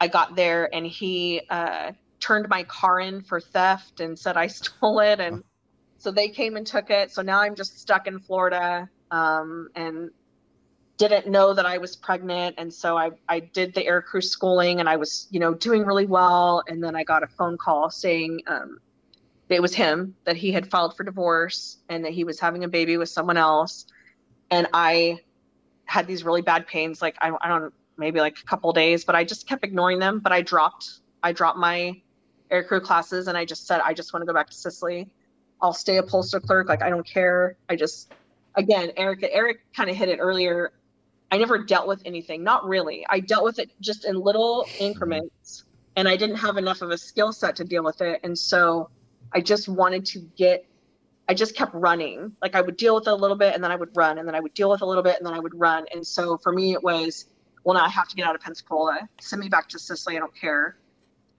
I got there, and he uh, turned my car in for theft and said I stole it, and so they came and took it. So now I'm just stuck in Florida, um, and didn't know that I was pregnant, and so I I did the air crew schooling, and I was you know doing really well, and then I got a phone call saying. Um, it was him that he had filed for divorce and that he was having a baby with someone else and i had these really bad pains like i, I don't maybe like a couple days but i just kept ignoring them. But i dropped i dropped my air crew classes and i just said i just want to go back to sicily. I'll stay a postal clerk. Like i don't care. I just again eric eric kind of hit it earlier. I never dealt with anything not really. I dealt with it just in little increments and i didn't have enough of a skill set to deal with it. And so I just wanted to get I just kept running. Like I would deal with it a little bit and then I would run and then I would deal with it a little bit and then I would run. And so for me it was, well now I have to get out of Pensacola. Send me back to Sicily, I don't care.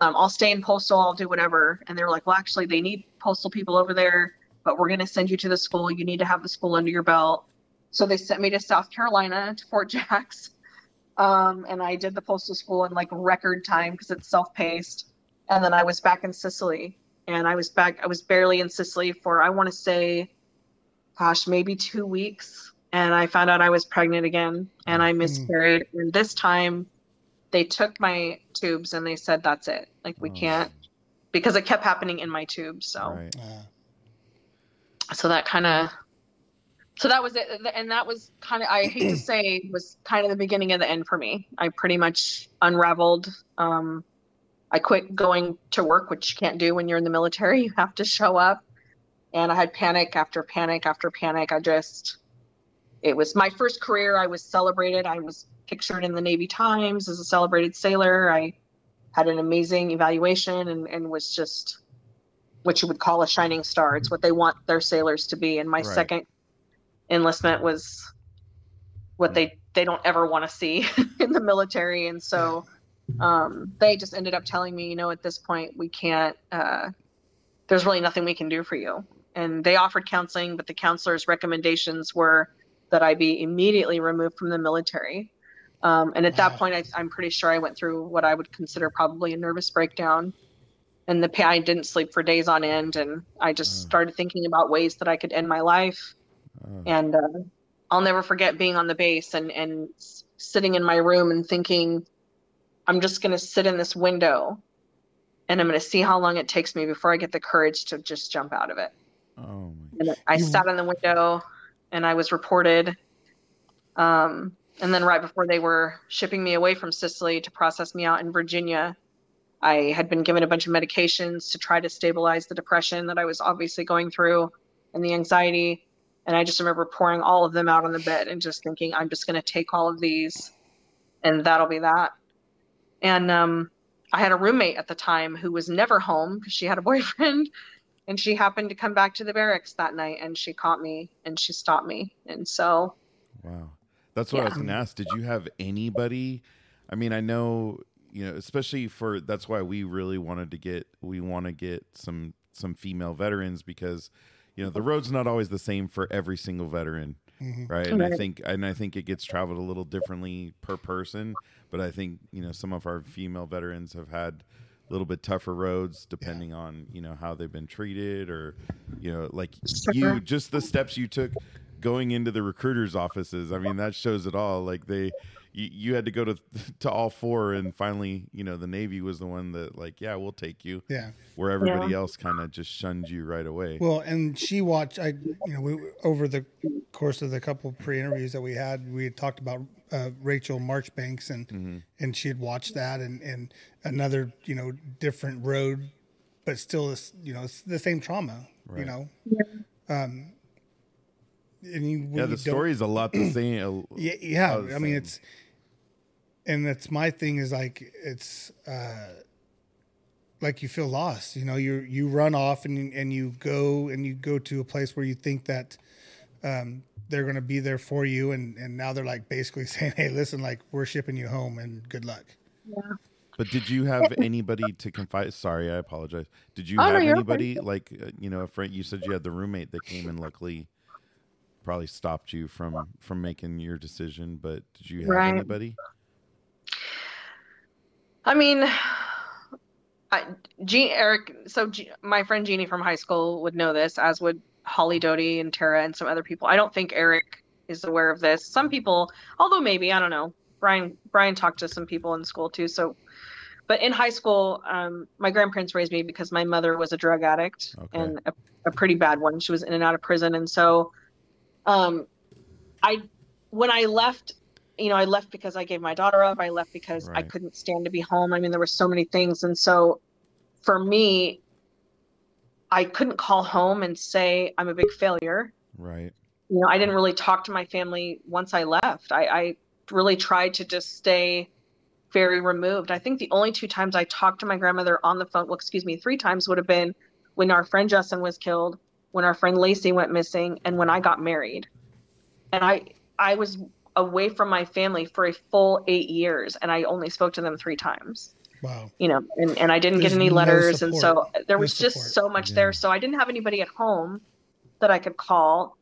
Um, I'll stay in postal, I'll do whatever. And they were like, Well actually they need postal people over there, but we're gonna send you to the school. You need to have the school under your belt. So they sent me to South Carolina to Fort Jacks. Um, and I did the postal school in like record time because it's self-paced. And then I was back in Sicily and I was back. I was barely in Sicily for I want to say, gosh, maybe two weeks, and I found out I was pregnant again, and I miscarried. And this time, they took my tubes and they said that's it. Like we Oh. can't because it kept happening in my tubes. So Right. Uh, so that kind of so that was it and that was kind of i hate to say was kind of the beginning of the end for me i pretty much unraveled um i quit going to work which you can't do when you're in the military you have to show up and i had panic after panic after panic i just it was my first career i was celebrated i was pictured in the navy times as a celebrated sailor i had an amazing evaluation and, and was just what you would call a shining star. It's what they want their sailors to be. And my Right. second enlistment was what they they don't ever want to see in the military. And so um, they just ended up telling me, you know, at this point we can't. Uh, there's really nothing we can do for you. And they offered counseling, but the counselor's recommendations were that I be immediately removed from the military. Um, and at Wow. that point, I, I'm pretty sure I went through what I would consider probably a nervous breakdown and the pa- I didn't sleep for days on end, and I just Mm. started thinking about ways that I could end my life. Oh, And uh, I'll never forget being on the base and and sitting in my room and thinking, I'm just gonna sit in this window, and I'm gonna see how long it takes me before I get the courage to just jump out of it. oh my. And I You- sat in the window, and I was reported. Um, and then right before they were shipping me away from Sicily to process me out in Virginia, I had been given a bunch of medications to try to stabilize the depression that I was obviously going through and the anxiety. And I just remember pouring all of them out on the bed and just thinking, I'm just going to take all of these and that'll be that. And um, I had a roommate at the time who was never home because she had a boyfriend. And she happened to come back to the barracks that night and she caught me and she stopped me. And so, Wow. That's what I was going to ask. Did you have anybody? I mean, I know, you know, especially for that's why we really wanted to get we want to get some some female veterans because you know, the road's not always the same for every single veteran, mhm. right? And I think and I think it gets traveled a little differently per person, but I think, you know, some of our female veterans have had a little bit tougher roads depending on, you know, how they've been treated or you know, like you just the steps you took going into the recruiters offices i mean that shows it all like they you, you had to go to to all four and finally you know the navy was the one that like yeah we'll take you Yeah. where everybody else kind of just shunned you right away Well, and she watched. I, you know, we, over the course of the couple pre-interviews that we had, we had talked about uh, Rachel Marchbanks, and Mm-hmm. and she had watched that, and and another, you know, different road, but still, this, you know, it's the same trauma. You Right. know. Um. And you, yeah the don't- story's a lot the same Yeah, yeah. The I mean, it's, and that's my thing is like it's, uh, like you feel lost. You know, you you run off and and you go and you go to a place where you think that, um, they're going to be there for you, and and now they're like basically saying, hey, listen, like we're shipping you home, and good luck. Yeah. but did you have anybody to confide sorry i apologize did you Oh, have you're anybody like uh, you know a friend you said you had the roommate that came and luckily probably stopped you from from making your decision but did you have Right. anybody I mean, I, Jean, Eric, so G, my friend Jeannie from high school would know this, as would Holly Doty and Tara and some other people. I don't think Eric is aware of this. Some people, although maybe, I don't know. Brian, Brian talked to some people in school too. So, but in high school, um, my grandparents raised me because my mother was a drug addict Okay. and a, a pretty bad one. She was in and out of prison. And so, um, I, when I left you know, I left because I gave my daughter up. I left because I couldn't stand to be home. I mean, there were so many things. And so for me, I couldn't call home and say I'm a big failure. right You know, I didn't really talk to my family once I left. I, I really tried to just stay very removed. I think the only two times I talked to my grandmother on the phone, well, excuse me, three times would have been when our friend Justin was killed, when our friend Lacey went missing, and when I got married. And I I was away from my family for a full eight years and I only spoke to them three times. Wow. You know, and, and I didn't There's get any no letters and so support. there No was just so much Yeah. there. So I didn't have anybody at home that I could call.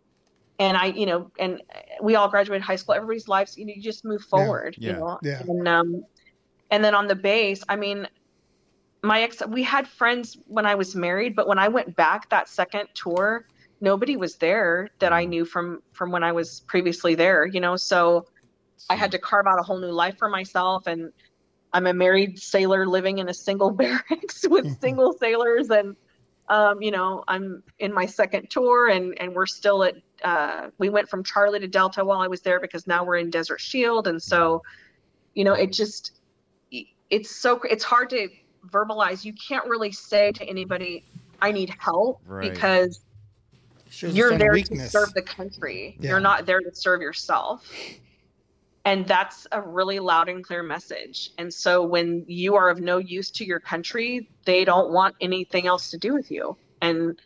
And I, you know, and we all graduated high school. Everybody's lives, you know, you just move forward, Yeah. you know. Yeah. And um and then on the base, I mean, my ex we had friends when I was married, but when I went back that second tour, nobody was there that I knew from from when I was previously there, you know. So I had to carve out a whole new life for myself and I'm a married sailor living in a single barracks with single sailors and um, you know, I'm in my second tour and and we're still at uh, we went from Charlie to Delta while I was there because now we're in Desert Shield and so you know, it just it's so it's hard to verbalize. You can't really say to anybody I need help Right. because you're sign of there to serve the country. Yeah. You're not there to serve yourself. And that's a really loud and clear message. And so when you are of no use to your country, they don't want anything else to do with you. And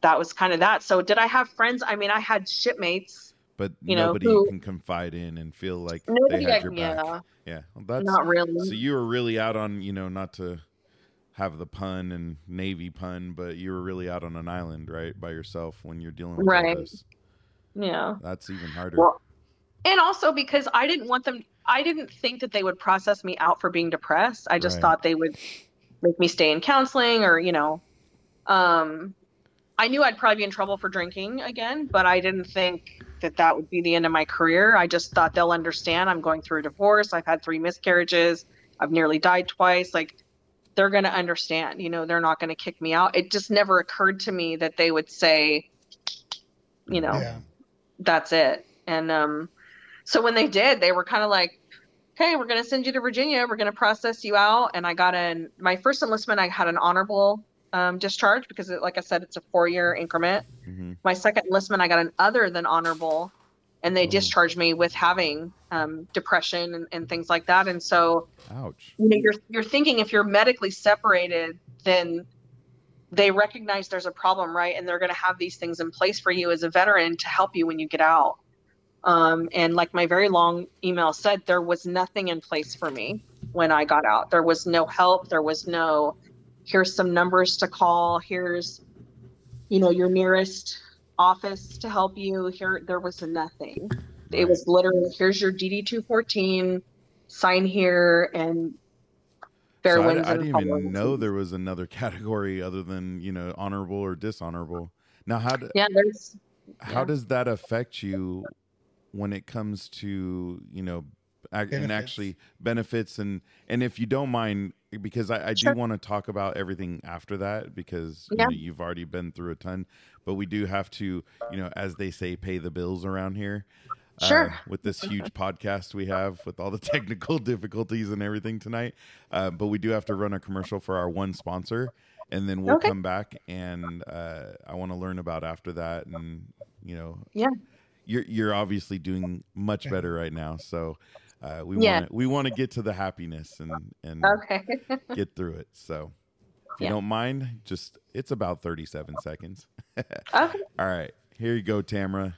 that was kind of that. So did I have friends? I mean, I had shipmates. but you know, nobody who- can confide in and feel like Nobody, they had I- your back. yeah, Yeah, well, that's not really. so you were really out on you know not to have the pun and navy pun, but you were really out on an island, right, by yourself when you're dealing with Right. this. yeah. That's even harder. Well, and also because I didn't want them, I didn't think that they would process me out for being depressed. I just Right. thought they would make me stay in counseling or, you know, um, I knew I'd probably be in trouble for drinking again, but I didn't think that that would be the end of my career. I just thought they'll understand. I'm going through a divorce. I've had three miscarriages. I've nearly died twice. Like, they're going to understand. You know, they're not going to kick me out. It just never occurred to me that they would say, you know, Yeah. that's it. And um, so when they did, they were kind of like, hey, we're gonna send you to Virginia. We're gonna process you out." And I got an my first enlistment. I had an honorable um, discharge because, it, like I said, it's a four year increment. hmm My second enlistment, I got an other than honorable, and they Oh. discharged me with having um, depression and, and things like that. And so Ouch. you know you're you're thinking if you're medically separated then they recognize there's a problem right and they're going to have these things in place for you as a veteran to help you when you get out um, and like my very long email said there was nothing in place for me when i got out there was no help there was no here's some numbers to call here's you know your nearest office to help you here there was nothing it was literally here's your dd214 sign here and fair So I, winds I and didn't even know there was another category other than you know honorable or dishonorable. Now, how do, yeah there's how yeah. does that affect you when it comes to you know ac- and actually benefits and and if you don't mind because i, I Sure. do want to talk about everything after that because you Yeah. know, you've already been through a ton but we do have to you know as they say pay the bills around here uh, Sure. with this huge podcast we have with all the technical difficulties and everything tonight uh, but we do have to run a commercial for our one sponsor and then we'll Okay. come back and uh, i want to learn about after that and you know Yeah. you're you're obviously doing much better right now so uh, we Yeah. want to we want to get to the happiness and and okay get through it so if you don't mind just it's about 37 seconds. Okay. All right here you go tamara.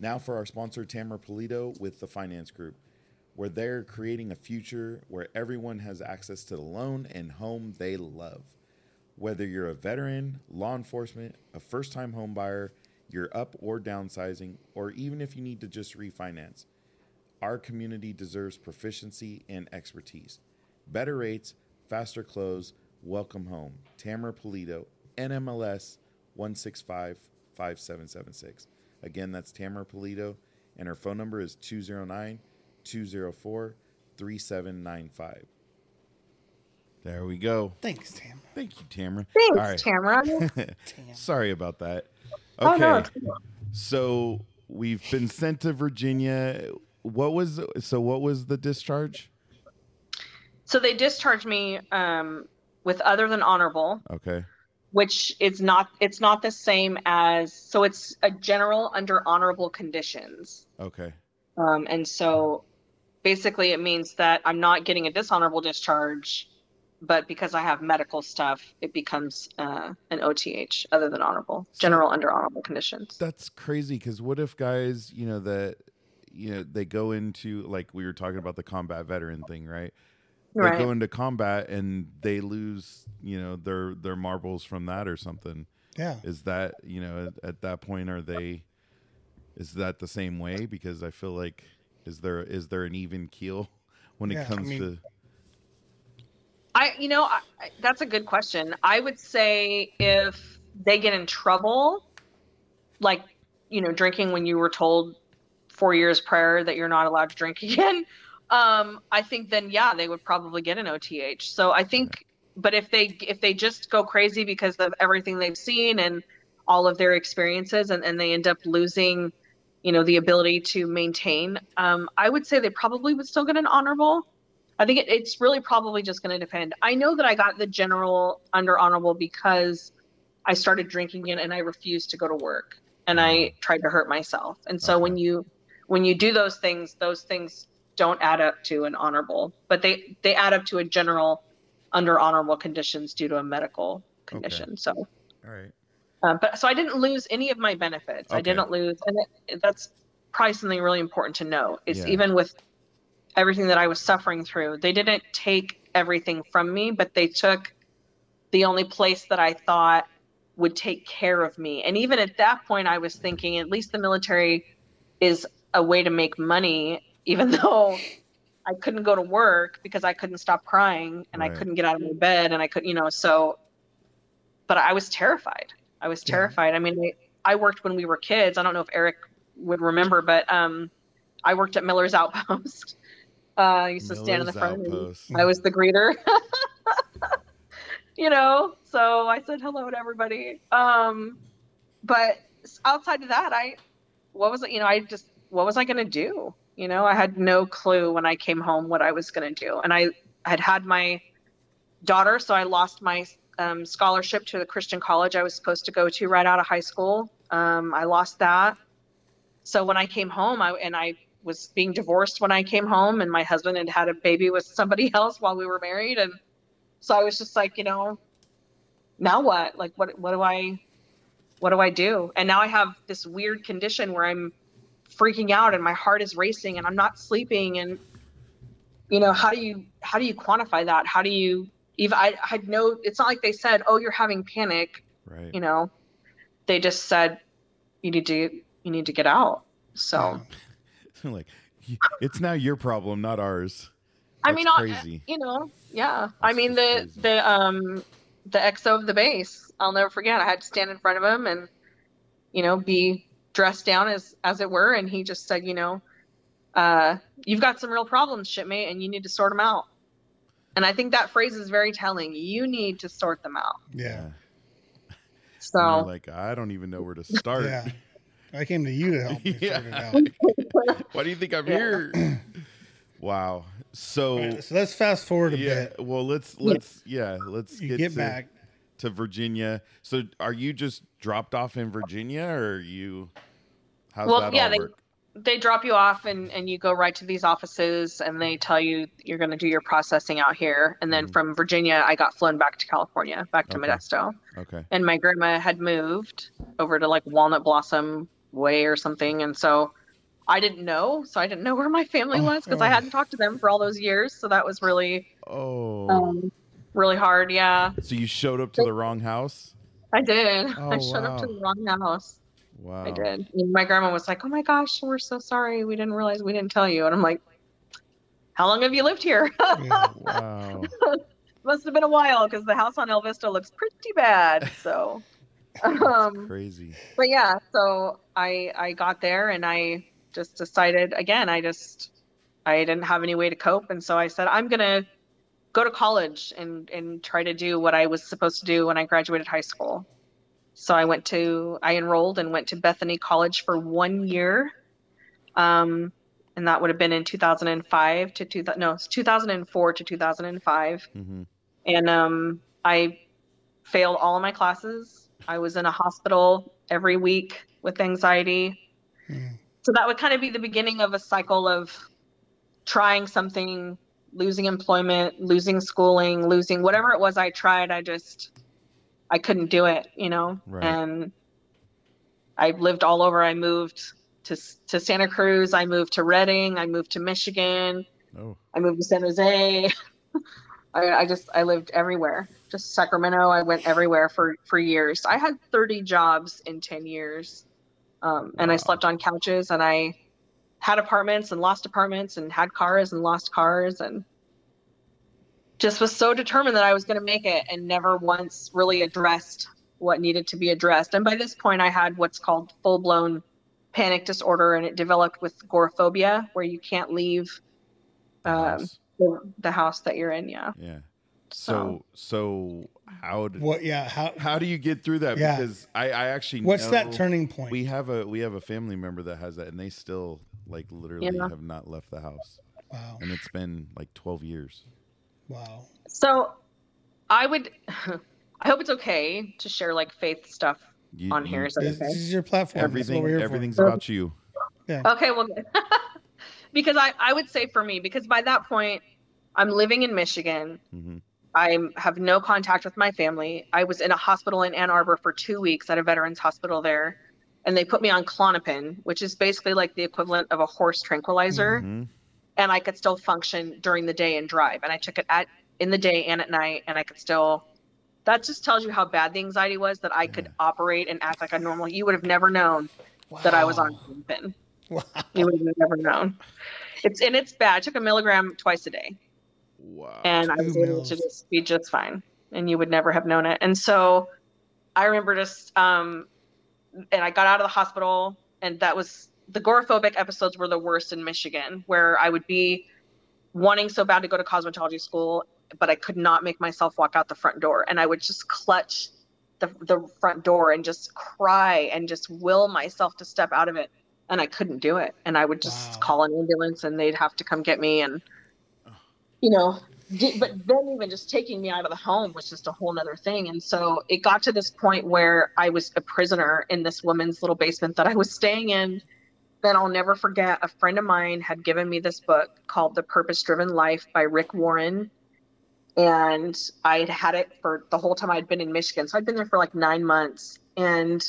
Now for our sponsor tamara pulido with the finance group. Where they're creating a future where everyone has access to the loan and home they love. Whether you're a veteran, law enforcement, a first time home buyer, you're up or downsizing, or even if you need to just refinance, our community deserves proficiency and expertise. Better rates, faster close, welcome home. Tamara Pulido, NMLS 1655776. Again, that's Tamara Pulido, and her phone number is 209 204 3795. There we go. Thanks, Tam. Thank you, Tamara. thanks All right. tamara Sorry about that. oh Okay. no cool. So we've been sent to Virginia. What was so what was the discharge? So they discharged me um, with other than honorable Okay. which is not it's not the same as so it's a general under honorable conditions Okay. um, and so basically it means that i'm not getting a dishonorable discharge but because i have medical stuff it becomes uh, an oth other than honorable So- general under honorable conditions That's crazy because what if guys, you know, that you know, they go into like we were talking about the combat veteran thing, right? They right go into combat and they lose, you know, their their marbles from that or something. Yeah. Is that, you know, at, at that point are they is that the same way because I feel like is there is there an even keel when Yeah, it I comes mean- to I, you know, I, I- that's a good question. I would say if they get in trouble, like, you know, drinking when you were told four years prior that you're not allowed to drink again, um, I think then yeah, they would probably get an OTH. So I think, but if they if they just go crazy because of everything they've seen and all of their experiences, and, and they end up losing, you know, the ability to maintain, um, I would say they probably would still get an honorable. I think it, it's really probably just going to depend. I know that I got the general under honorable because I started drinking it and I refused to go to work and I tried to hurt myself. And so when you when you do those things, those things don't add up to an honorable, but they they add up to a general under honorable conditions due to a medical condition. So, All right. uh, but so I didn't lose any of my benefits. I didn't lose, and it, that's probably something really important to know. Is Yeah. even with everything that I was suffering through, they didn't take everything from me, but they took the only place that I thought would take care of me. And even at that point, I was thinking, at least the military is a way to make money, even though I couldn't go to work because I couldn't stop crying and I couldn't get out of my bed and I couldn't, you know, so, but I was terrified. I was Yeah. terrified. I mean, I worked when we were kids. I don't know if Eric would remember, but um, I worked at Miller's Outpost. Uh, I used to stand in the Miller's front. I was the greeter. you know, so I said hello to everybody. Um, but outside of that, I, what was it? You know, I just, what was I going to do? You know, I had no clue when I came home what I was going to do. And I had had my daughter, so I lost my um, scholarship to the Christian college I was supposed to go to right out of high school. Um, I lost that. So when I came home, I, and I was being divorced when I came home, and my husband had had a baby with somebody else while we were married, and so I was just like, you know, now what? Like, what? What do I? What do I do? And now I have this weird condition where I'm freaking out, and my heart is racing, and I'm not sleeping, and you know, how do you how do you quantify that? How do you even? I had no. It's not like they said, oh, you're having panic. Right. You know, they just said you need to you need to get out. So. like it's now your problem, not ours. I That's mean, I- crazy. you know, yeah. I mean, the crazy. the um the XO of the base. I'll never forget. I had to stand in front of him and, you know, be dressed down as as it were, and he just said, you know, uh, you've got some real problems, shipmate, and you need to sort them out. And I think that phrase is very telling. You need to sort them out. Yeah. So like I don't even know where to start. Yeah. I came to you to help me Yeah. sort it out. Why do you think I'm Yeah. here? wow. So All right, so let's fast forward a yeah, bit. well let's let's yeah, let's You get, get to, back. to Virginia. So are you just dropped off in Virginia or are you how's Well, yeah, they- work? they drop you off and, and you go right to these offices and they tell you you're going to do your processing out here. And then Mhm. from Virginia, I got flown back to California, back to Okay. Modesto. Okay. and my grandma had moved over to like Walnut Blossom Way or something, and so I didn't know, so I didn't know where my family was because I oh. hadn't talked to them for all those years. So that was really, Oh. um, really hard. Yeah, so you showed up to the wrong house? I did. Oh, I showed up to the wrong house. Wow. I did. And my grandma was like, "Oh my gosh, we're so sorry. We didn't realize we didn't tell you." And I'm like, "How long have you lived here?" Yeah. Wow. Must have been a while because the house on El Vista looks pretty bad. So. um, Crazy. but yeah, so I I got there and I just decided again, I just I didn't have any way to cope and so I said I'm going to go to college and and try to do what I was supposed to do when I graduated high school. So I went to I enrolled and went to Bethany College for 1 year. Um and that would have been in 2005 to 2000 no, 2004 to 2005 hmm and um, I failed all of my classes. I was in a hospital every week with anxiety. Mm. So that would kind of be the beginning of a cycle of trying something, losing employment, losing schooling, losing whatever it was I tried. I just, I couldn't do it, you know? Right. And I lived all over. I moved to, to Santa Cruz. I moved to Redding. I moved to Michigan. Oh. I moved to San Jose. I, I just I lived everywhere. Just Sacramento. I went everywhere for for years. I had 30 jobs in 10 years, um, and I slept on couches, and I had apartments and lost apartments, and had cars and lost cars, and just was so determined that I was going to make it and never once really addressed what needed to be addressed. And by this point, I had what's called full blown panic disorder, and it developed with agoraphobia, where you can't leave um, Yes. the, the house that you're in. Yeah. yeah. So so how do, What? Yeah. How? how do you get through that? Yeah. Because I I actually What's know- that turning point? We have a we have a family member that has that, and they still like literally Yeah. have not left the house, wow. and it's been like twelve years. Wow. So I would, I hope it's okay to share like faith stuff You, on you- here. Is that This, okay? this is your platform. Everything we're for. everything's about you. Okay, well, because I, I would say for me, because by that point, I'm living in Michigan. hmm I have no contact with my family. I was in a hospital in Ann Arbor for two weeks at a veterans hospital there, and they put me on Klonopin, which is basically like the equivalent of a horse tranquilizer, hmm and I could still function during the day and drive. And I took it at in the day and at night, and I could still. That just tells you how bad the anxiety was that I could operate and act like a normal. You would have never known that I was on Wow. Wow. You would have never known. It's and it's bad. I took a milligram twice a day, Wow. and I Two was able to just be just fine. And you would never have known it. And so, I remember just um, and I got out of the hospital, and that was the agoraphobic episodes were the worst in Michigan, where I would be wanting so bad to go to cosmetology school, but I could not make myself walk out the front door, and I would just clutch the the front door and just cry and just will myself to step out of it and I couldn't do it. And I would just Wow. call an ambulance and they'd have to come get me. And, you know, but then even just taking me out of the home was just a whole nother thing. And so it got to this point where I was a prisoner in this woman's little basement that I was staying in. Then I'll never forget a friend of mine had given me this book called The Purpose Driven Life by Rick Warren. And I'd had it for the whole time I'd been in Michigan. So I'd been there for like nine months. And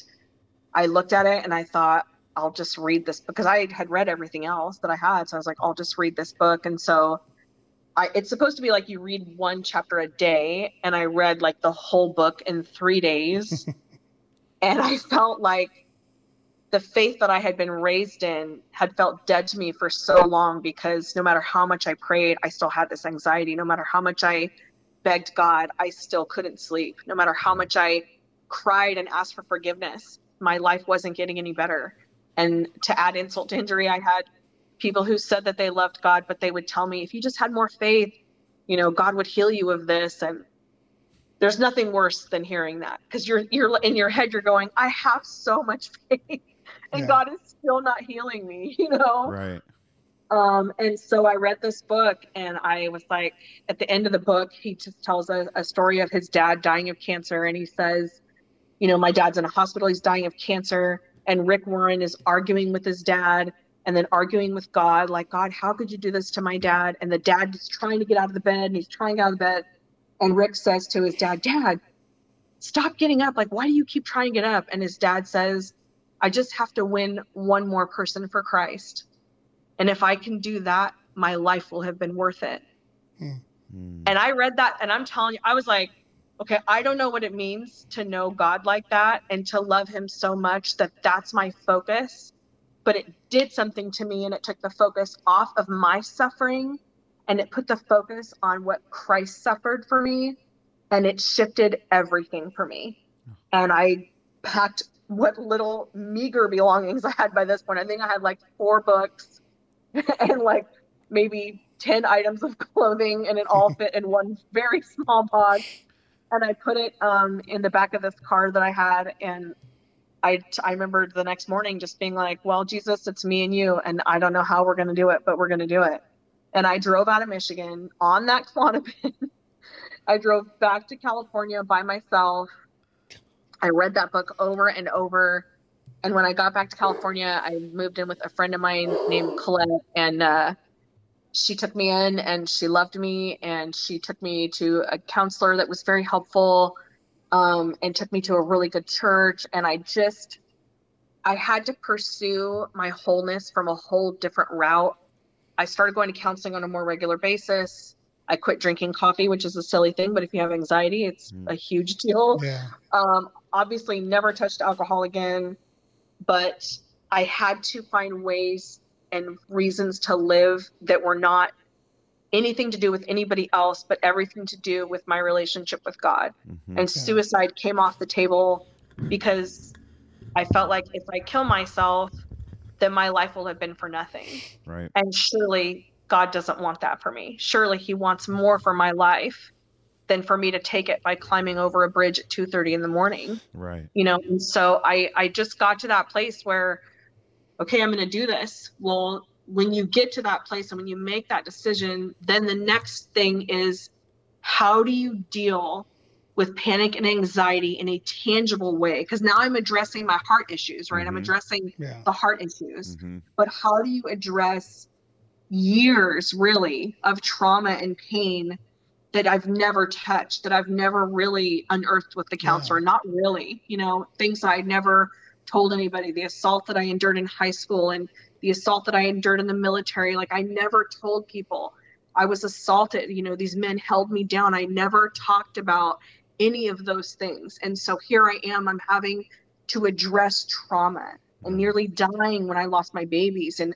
I looked at it and I thought, I'll just read this because I had read everything else that I had. So I was like, I'll just read this book. And so I, it's supposed to be like you read one chapter a day. And I read like the whole book in three days. and I felt like the faith that I had been raised in had felt dead to me for so long because no matter how much I prayed, I still had this anxiety. No matter how much I begged God, I still couldn't sleep. No matter how much I cried and asked for forgiveness, my life wasn't getting any better. And to add insult to injury, I had people who said that they loved God, but they would tell me, if you just had more faith, you know, God would heal you of this. And there's nothing worse than hearing that because you're you're in your head, you're going, I have so much faith, and Yeah. God is still not healing me, you know. Right. Um, and so I read this book, and I was like, at the end of the book, he just tells a, a story of his dad dying of cancer, and he says, you know, my dad's in a hospital, he's dying of cancer, and Rick Warren is arguing with his dad, and then arguing with God, like, God, how could you do this to my dad? And the dad is trying to get out of the bed, and he's trying to get out of the bed, and Rick says to his dad, Dad, stop getting up. Like, why do you keep trying to get up? And his dad says, I just have to win one more person for Christ. And if I can do that, my life will have been worth it. Mm. And I read that and I'm telling you, I was like, okay, I don't know what it means to know God like that and to love him so much that that's my focus. But it did something to me and it took the focus off of my suffering and it put the focus on what Christ suffered for me and it shifted everything for me. And I packed what little meager belongings I had by this point. I think I had like four books and like maybe 10 items of clothing and it all fit in one very small box and i put it um, in the back of this car that i had and I, I remember the next morning just being like well jesus it's me and you and i don't know how we're going to do it but we're going to do it and i drove out of michigan on that Klonopin. i drove back to california by myself i read that book over and over and when I got back to California, I moved in with a friend of mine named Colette, and uh, she took me in and she loved me, and she took me to a counselor that was very helpful, um, and took me to a really good church. And I just, I had to pursue my wholeness from a whole different route. I started going to counseling on a more regular basis. I quit drinking coffee, which is a silly thing, but if you have anxiety, it's Mm. a huge deal Yeah. um, obviously never touched alcohol again but i had to find ways and reasons to live that were not anything to do with anybody else, but everything to do with my relationship with God. Mhm. And suicide came off the table because I felt like if I kill myself, then my life will have been for nothing. Right. And surely God doesn't want that for me. Surely He wants more for my life than for me to take it by climbing over a bridge at 2:30 in the morning Right. you know and so i i just got to that place where okay i'm going to do this well when you get to that place and when you make that decision then the next thing is how do you deal with panic and anxiety in a tangible way because now i'm addressing my heart issues right i'm Mhm. addressing Yeah. the heart issues hmm but how do you address years really of trauma and pain that I've never touched, that I've never really unearthed with the counselor? Not really, you know, things I never told anybody, the assault that I endured in high school and the assault that I endured in the military. Like I never told people I was assaulted. You know, these men held me down. I never talked about any of those things. And so here I am, I'm having to address trauma and mm. nearly dying when I lost my babies. And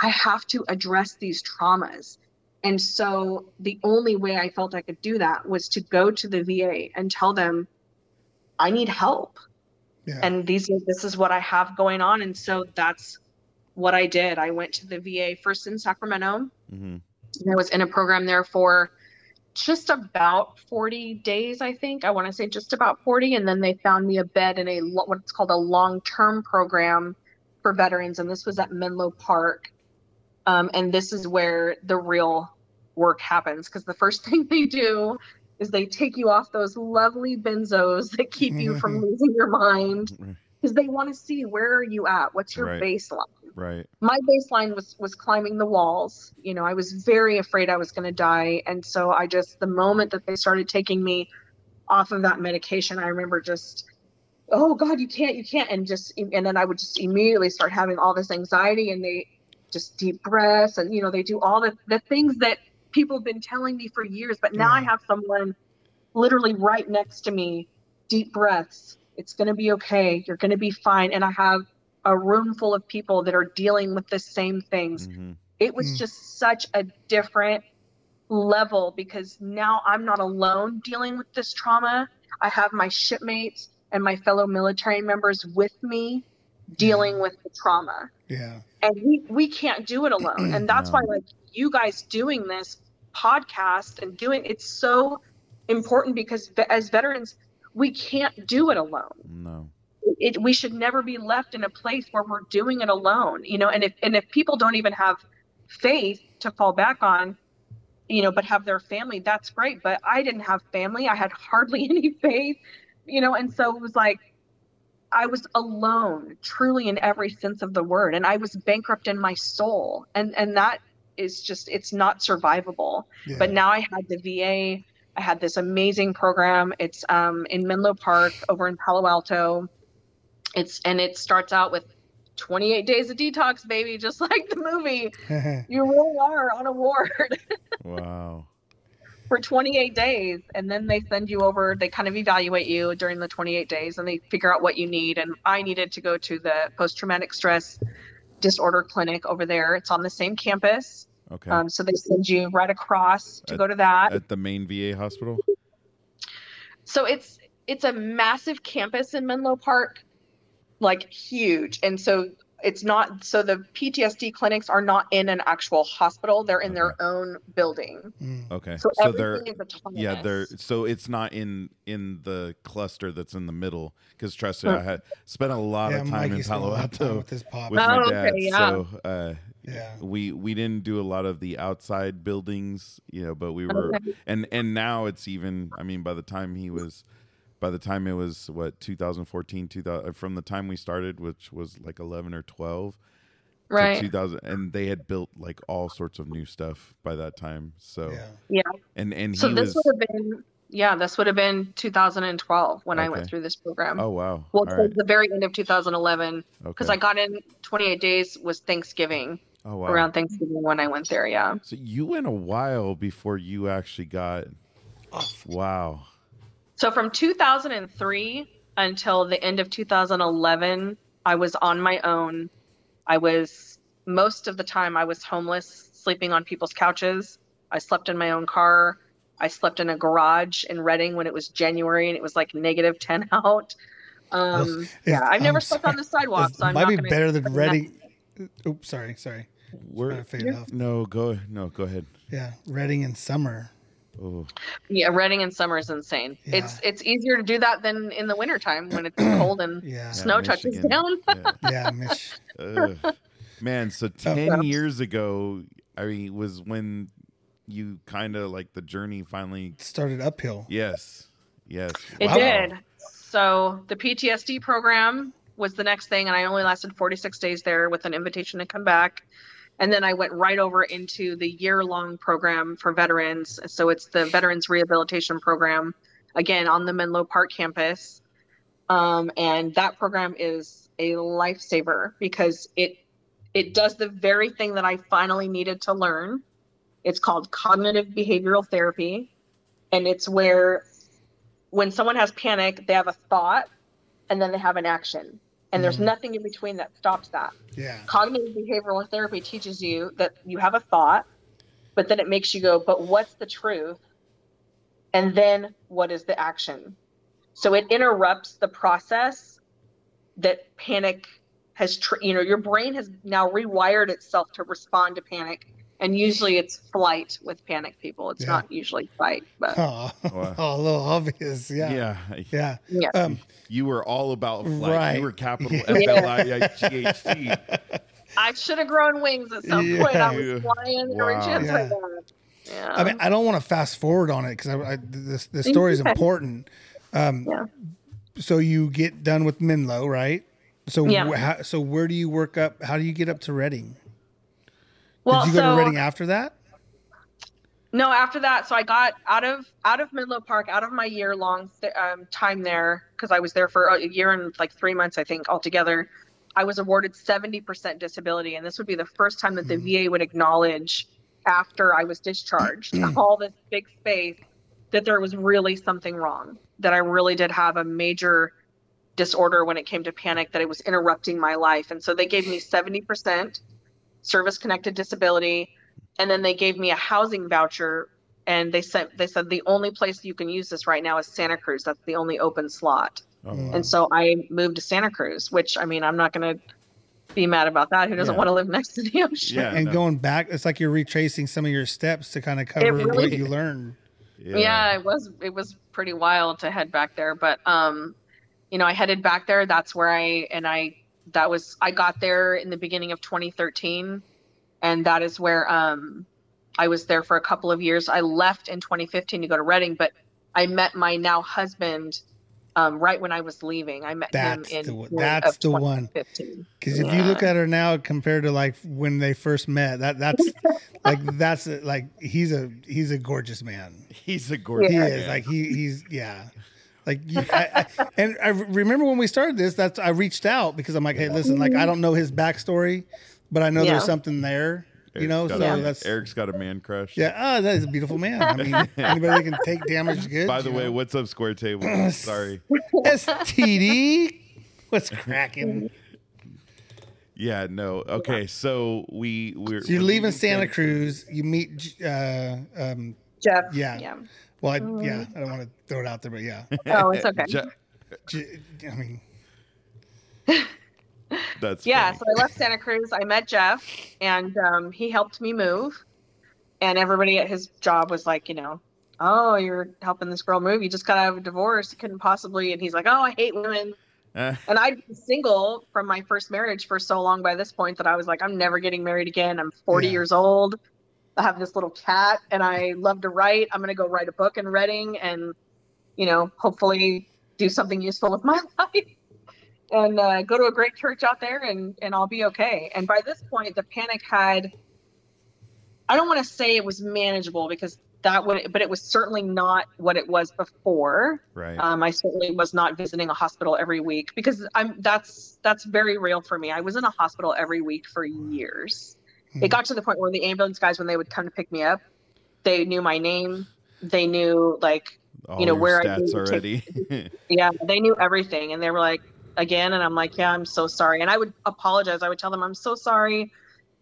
I have to address these traumas. And so the only way I felt I could do that was to go to the VA and tell them, I need help. Yeah. And these this is what I have going on. And so that's what I did. I went to the VA first in Sacramento. hmm And I was in a program there for just about 40 days, I think. I want to say just about 40. And then they found me a bed in a lo- what's called a long term program for veterans. And this was at Menlo Park. Um, and this is where the real work happens because the first thing they do is they take you off those lovely benzos that keep you from losing your mind because they want to see where are you at what's your Right. baseline Right. my baseline was was climbing the walls you know i was very afraid i was going to die and so i just the moment that they started taking me off of that medication i remember just oh god you can't you can't and just and then i would just immediately start having all this anxiety and they just deep breaths and you know they do all the the things that people have been telling me for years but now i have someone literally right next to me deep breaths it's going to be okay you're going to be fine and i have a room full of people that are dealing with the same things hmm it was Mm. just such a different level because now I'm not alone dealing with this trauma. I have my shipmates and my fellow military members with me dealing with the trauma. Yeah. And we, we can't do it alone. And that's No. why like you guys doing this podcast and doing it's so important because as veterans we can't do it alone No. it, we should never be left in a place where we're doing it alone you know and if and if people don't even have faith to fall back on you know but have their family that's great but i didn't have family i had hardly any faith you know and so it was like i was alone truly in every sense of the word and i was bankrupt in my soul and and that is just it's not survivable Yeah. but now I had the VA. I had this amazing program. It's um, in Menlo Park over in Palo Alto. It's and it starts out with 28 days of detox, baby, just like the movie. You really are on a ward Wow. For 28 days, and then they send you over. They kind of evaluate you during the 28 days, and they figure out what you need. And I needed to go to the post traumatic stress disorder clinic over there. It's on the same campus. Okay. Um, so they send you right across to At- go to that. At the main VA hospital. so it's it's a massive campus in Menlo Park, like huge. And so it's not so the PTSD clinics are not in an actual hospital. They're in their own building. Mm. Okay. So, So they're everything is autonomous. yeah they're so it's not in in the cluster that's in the middle because trust me i had spent a lot yeah, of time Mikey in palo lot of time alto with his pop. with Oh, my okay, dad yeah. so uh yeah. we we didn't do a lot of the outside buildings you know but we were Okay. and and now it's even i mean by the time he was by the time it was what 2014 2000 uh, from the time we started which was like 11 or 12 right. 2000 and they had built like all sorts of new stuff by that time so Yeah. Yeah. and and he So this was would have been yeah, this would have been 2012 when I went through this program. oh wow well, right the very end of 2011 because okay I got in 28 days was Thanksgiving oh wow around Thanksgiving when I went there. Yeah. So you went a while before you actually got. Oh. Wow. So from 2003 until the end of 2011, I was on my own. I was most of the time I was homeless, sleeping on people's couches. I slept in my own car. I slept in a garage in Redding when it was January and it was like negative 10 out. Um, yeah, I've never I'm slept on the sidewalk, It so I'm might not be better than Redding. Oops, sorry, sorry. We're, Trying to fade it off. no, go no, go ahead. Yeah, Redding in summer. Oh, Yeah, Redding in summer is insane. Yeah. It's it's easier to do that than in the wintertime when it's cold and Yeah, snow touches down. yeah. yeah, Mitch. Man, so Oh. 10 years ago, I mean, was when you kind of like the journey finally. Started uphill. Yes. Yes. It Wow. did. So the PTSD program was the next thing, and I only lasted 46 days there with an invitation to come back. And then I went right over into the year long program for veterans. So it's the Veterans Rehabilitation Program, again, on the Menlo Park campus. Um, and that program is a lifesaver because it it does the very thing that I finally needed to learn. It's called cognitive behavioral therapy. And it's where when someone has panic, they have a thought and then they have an action. And there's Mhm. nothing in between that stops that. Yeah. Cognitive behavioral therapy teaches you that you have a thought, but then it makes you go, but what's the truth? And then what is the action? So it interrupts the process that panic has, tr- you know, your brain has now rewired itself to respond to panic. And usually it's flight with panic people. It's Yeah. not usually fight, but Oh, Wow. oh, a little obvious. Yeah. Yeah. Yeah. yeah. Um, You were all about flight. Right. You were capital Yeah. F L I G H T. I should have grown wings at some Yeah. point. I was flying in Wow. chance Yeah. Yeah. I mean, I don't want to fast forward on it because I, I, this the story is important. Um, Yeah. So you get done with Menlo, right? So Yeah. wh- how, so where do you work up? How do you get up to Redding? Well, Did you go so to Redding after that? no, after that, so I got out of out of Menlo Park, out of my year long um, time there because I was there for a year and like three months, I think, altogether. I was awarded seventy percent disability, and this would be the first time that the VA would acknowledge after I was discharged all this big space that there was really something wrong, that I really did have a major disorder when it came to panic, that it was interrupting my life. And so they gave me 70% service connected disability. And then they gave me a housing voucher and they said they said the only place you can use this right now is Santa Cruz. That's the only open slot. Oh, wow. And so I moved to Santa Cruz, which I mean I'm not gonna be mad about that. Who doesn't Yeah. want to live next to the ocean? Yeah. and no. going back, it's like you're retracing some of your steps to kind of cover really- what you learned. yeah. it was it was pretty wild to head back there but um you know i headed back there that's where i and i that was i got there in the beginning of 2013 and that is where um i was there for a couple of years i left in 2015 to go to Redding but i met my now husband um, right when i was leaving i met That's him in the one- that's the one. 2015 Because if you look at her now compared to like when they first met, that that's like that's a, like he's a he's a gorgeous man. He's a gorgeous. He is like he he's yeah. Like I, I, and I remember when we started this, that's I reached out because I'm like, hey, listen, like I don't know his backstory, but I know Yeah. there's something there, you know. Eric's So got a- that's Eric's got a man crush. yeah. Oh, that is a beautiful man. I mean, anybody that can take damage good. By the you way, know. what's up, Square Table? Sorry. STD, what's cracking? Yeah, no. Okay, so we we're So you're we're leaving Santa Cruz. You meet, uh, um, jeff Yeah. yeah well, I, yeah, I don't want to throw it out there, but yeah, oh it's okay. Je- J- I mean, that's yeah funny. so i left santa cruz. I met jeff and um, he helped me move and everybody at his job was like you know oh you're helping this girl move. You just got out of a divorce. You couldn't possibly and he's like oh i hate women. Eh, and i'd been single from my first marriage for so long by this point that i was like i'm never getting married again. I'm 40 Yeah. years old i have this little cat and i love to write i'm going to go write a book in Redding and you know hopefully do something useful with my life and uh, go to a great church out there and and I'll be okay. And by this point, the panic had I don't want to say it was manageable because that would but it was certainly not what it was before. right. Um, I certainly was not visiting a hospital every week because I'm that's that's very real for me. I was in a hospital every week for years. Hmm. It got to the point where the ambulance guys, when they would come to pick me up, they knew my name. They knew like All you know, where I to already. yeah, they knew everything, and they were like, again, and I'm like, yeah, I'm so sorry, and I would apologize. I would tell them, I'm so sorry.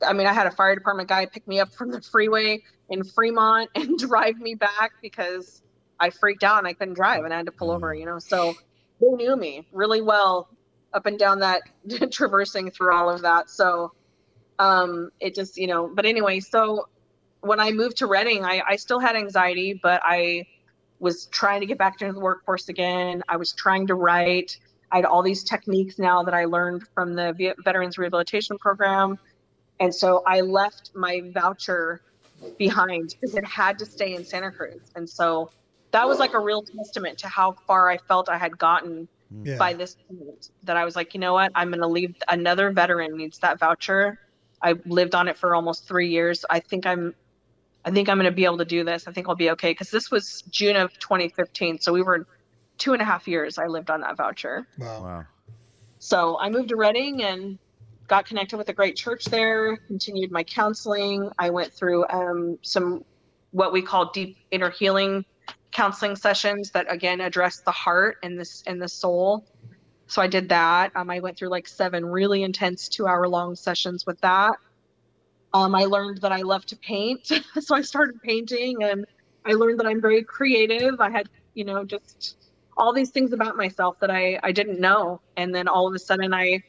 I mean, I had a fire department guy pick me up from the freeway in Fremont and drive me back because I freaked out and I couldn't drive and I had to pull over, you know. So they knew me really well up and down that traversing through all of that. So um it just, you know, but anyway, so when I moved to Redding, I, I still had anxiety, but I was trying to get back into the workforce again. I was trying to write. I had all these techniques now that I learned from the Viet- Veterans Rehabilitation Program. And so I left my voucher behind because it had to stay in Santa Cruz. And so that was like a real testament to how far I felt I had gotten Yeah. by this point that I was like, you know what? I'm going to leave. Another veteran needs that voucher. I lived on it for almost three years. I think I'm, I think I'm going to be able to do this. I think I'll be okay. Cause this was June of 2015. So we were two and a half years I lived on that voucher. Wow. Wow. So I moved to Redding and got connected with a great church there, continued my counseling. I went through um, some what we call deep inner healing counseling sessions that again address the heart and this and the soul. So I did that. Um, I went through like seven really intense two hour long sessions with that. Um, I learned that I love to paint. so I started painting and I learned that I'm very creative. I had, you know, just all these things about myself that I, I didn't know. And then all of a sudden I,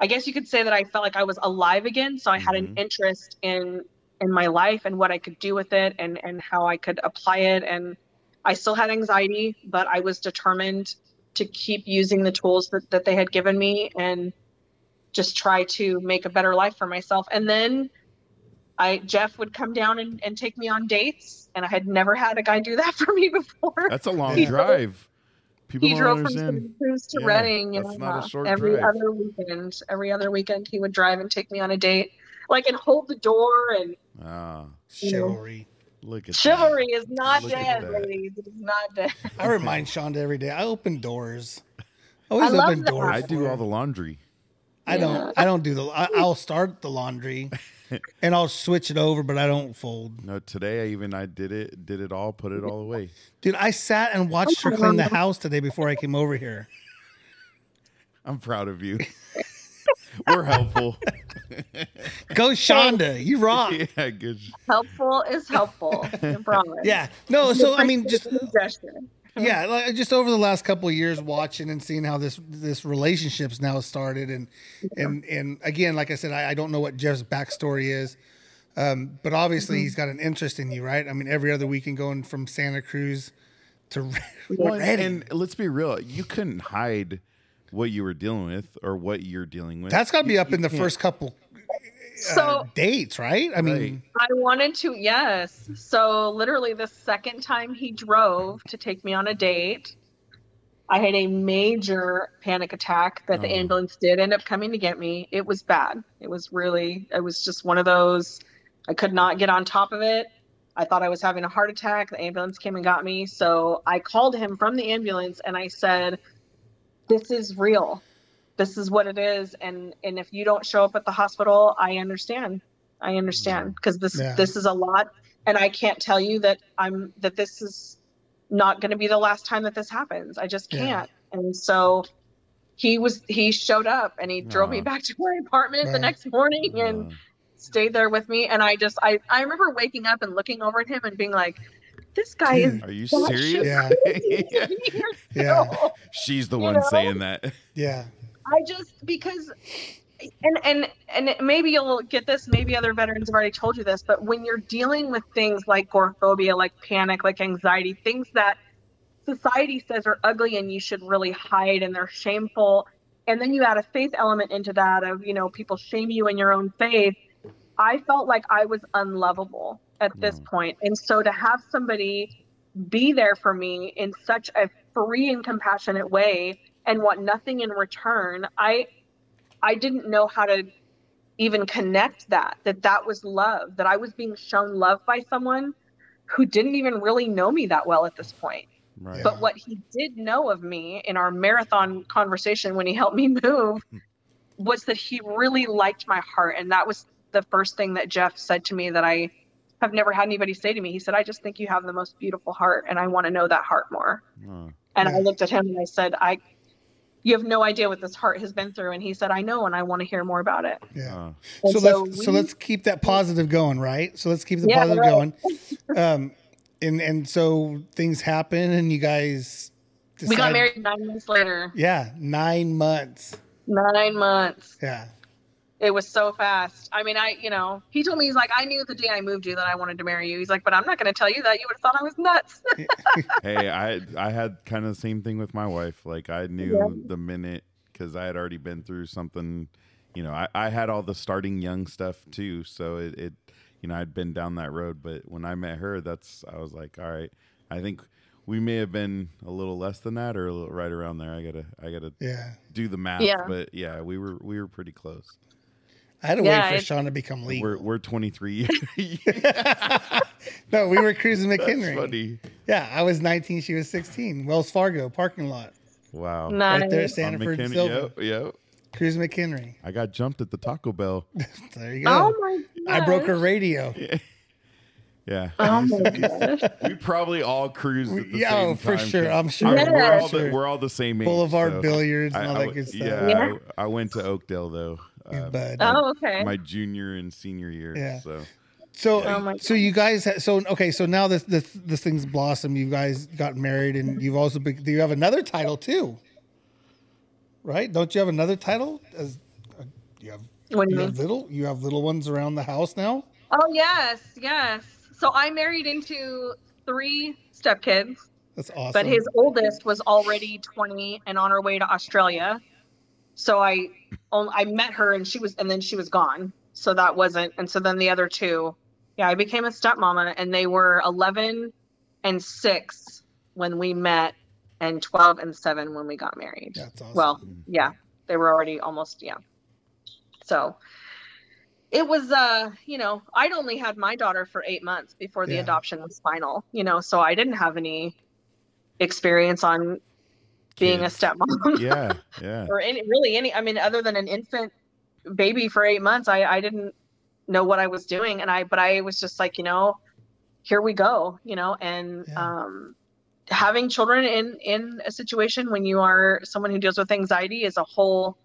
I guess you could say that I felt like I was alive again. So I had an Mhm. interest in, in my life and what I could do with it and, and how I could apply it. And I still had anxiety, but I was determined to keep using the tools that, that they had given me and just try to make a better life for myself. And then I Jeff would come down and, and take me on dates, and I had never had a guy do that for me before. That's a long He drove- drive. People he drove from understand. Santa Cruz to Yeah, Redding, you that's know, not a short every drive. other weekend. Every other weekend, he would drive and take me on a date, like and hold the door. And Ah, Chivalry. Look at chivalry is not Look dead, that. ladies. It is not dead. I remind Shonda every day. I open doors. Always I love open that. doors. I do all the laundry. I don't. I don't do the. I, I'll start the laundry, and I'll switch it over, but I don't fold. No, today I even I did it, did it all, put it all away. Dude, I sat and watched her clean the house today before I came over here. I'm proud of you. We're helpful. Go, Shonda. You rock. yeah, good. Helpful is helpful. Yeah. No. So I mean, just Appreciate the gesture. yeah, like just over the last couple of years, watching and seeing how this this relationships now started, and and and again, like I said, I, I don't know what Jeff's backstory is, um, but obviously he's got an interest in you, right? I mean, every other weekend going from Santa Cruz to Well, and, and let's be real, you couldn't hide what you were dealing with or what you're dealing with. That's got to be up you in the can't- first couple uh, So dates, right? I mean, I wanted to, yes. So literally the second time he drove to take me on a date, I had a major panic attack that the Oh. ambulance did end up coming to get me. It was bad. It was really, it was just one of those. I could not get on top of it. I thought I was having a heart attack. The ambulance came and got me. So I called him from the ambulance and I said, This is real. This is what it is. And and if you don't show up at the hospital, I understand. I understand because this Yeah. this is a lot. And I can't tell you that I'm that this is not going to be the last time that this happens. I just can't. And so he was he showed up and he drove me back to my apartment the next morning and stayed there with me and i just i i remember waking up and looking over at him and being like this guy is are you serious? Yeah. Yeah. yeah, She's the You one know? saying that. yeah, i just because and and and maybe you'll get this maybe other veterans have already told you this but when you're dealing with things like agoraphobia like panic like anxiety things that society says are ugly and you should really hide and they're shameful and then you add a faith element into that of you know people shame you in your own faith i felt like i was unlovable at this Mm. point and so to have somebody be there for me in such a free and compassionate way and want nothing in return i i didn't know how to even connect that that that was love that i was being shown love by someone who didn't even really know me that well at this point Right. but what he did know of me in our marathon conversation when he helped me move was that he really liked my heart. And that was the first thing that Jeff said to me that I have never had anybody say to me. He said, I just think you have the most beautiful heart and I want to know that heart more. Uh, And I looked at him and I said, I you have no idea what this heart has been through. And he said, I know, and I want to hear more about it. Yeah. Uh, And so, let's so let's keep that positive going, right? So let's keep the Yeah, positive right. going. Um, and and so things happen, and you guys. Decide, we got married nine months later. Yeah, nine months. Nine months. Yeah, It was so fast. I mean, I, you know, he told me, he's like, I knew the day I moved you that I wanted to marry you. He's like, but I'm not going to tell you that. You would have thought I was nuts. hey, I I had kind of the same thing with my wife. Like I knew Yeah. the minute because I had already been through something. You know, I, I had all the starting young stuff too, so it, it you know I'd been down that road. But when I met her, that's I was like, all right, I think we may have been a little less than that or a little right around there. I gotta I gotta yeah. do the math, Yeah. but yeah, we were we were pretty close. I had to Yeah, wait for Sean to become legal. We're we're 23 years. no, we were cruising That's McHenry. funny. Yeah, I was 19, she was 16. Wells Fargo parking lot, Wow. Nice. right there at Sanford and McKinney- Silva. Yep, yep. Cruising McHenry. I got jumped at the Taco Bell. There you go. Oh my I broke her radio. Yeah. Oh my gosh. We probably all cruised at the Yeah, same oh, for time, sure. 'cause I'm sure. I- we're, all the, Sure. we're all the same age. Boulevard so billiards and I- all I that good stuff. Yeah, Yeah. I, I went to Oakdale though. Uh, Bud. Oh, okay. my junior and senior year. Yeah. So So, Oh so you guys, ha- so okay, so now this this this thing's blossomed. You guys got married, and you've also been, you have another title too, right? Don't you have another title? As uh, you have, What you you have little, you have little ones around the house now. Oh yes, yes. So I married into three stepkids, That's awesome. but his oldest was already 20 and on her way to Australia. So I, on- I met her and she was, and then she was gone. So that wasn't, and so then the other two, yeah, I became a stepmama, and they were 11 and six when we met, and 12 and seven when we got married. That's awesome. Well, yeah, they were already almost, yeah. So it was, uh, you know, I'd only had my daughter for eight months before the Yeah. adoption was final, you know, so I didn't have any experience on being Kids. a stepmom yeah, yeah. or any, really any, I mean, other than an infant baby for eight months, I, I didn't know what I was doing. And I, but I was just like, you know, here we go, you know, and, Yeah. um, having children in in a situation when you are someone who deals with anxiety is a whole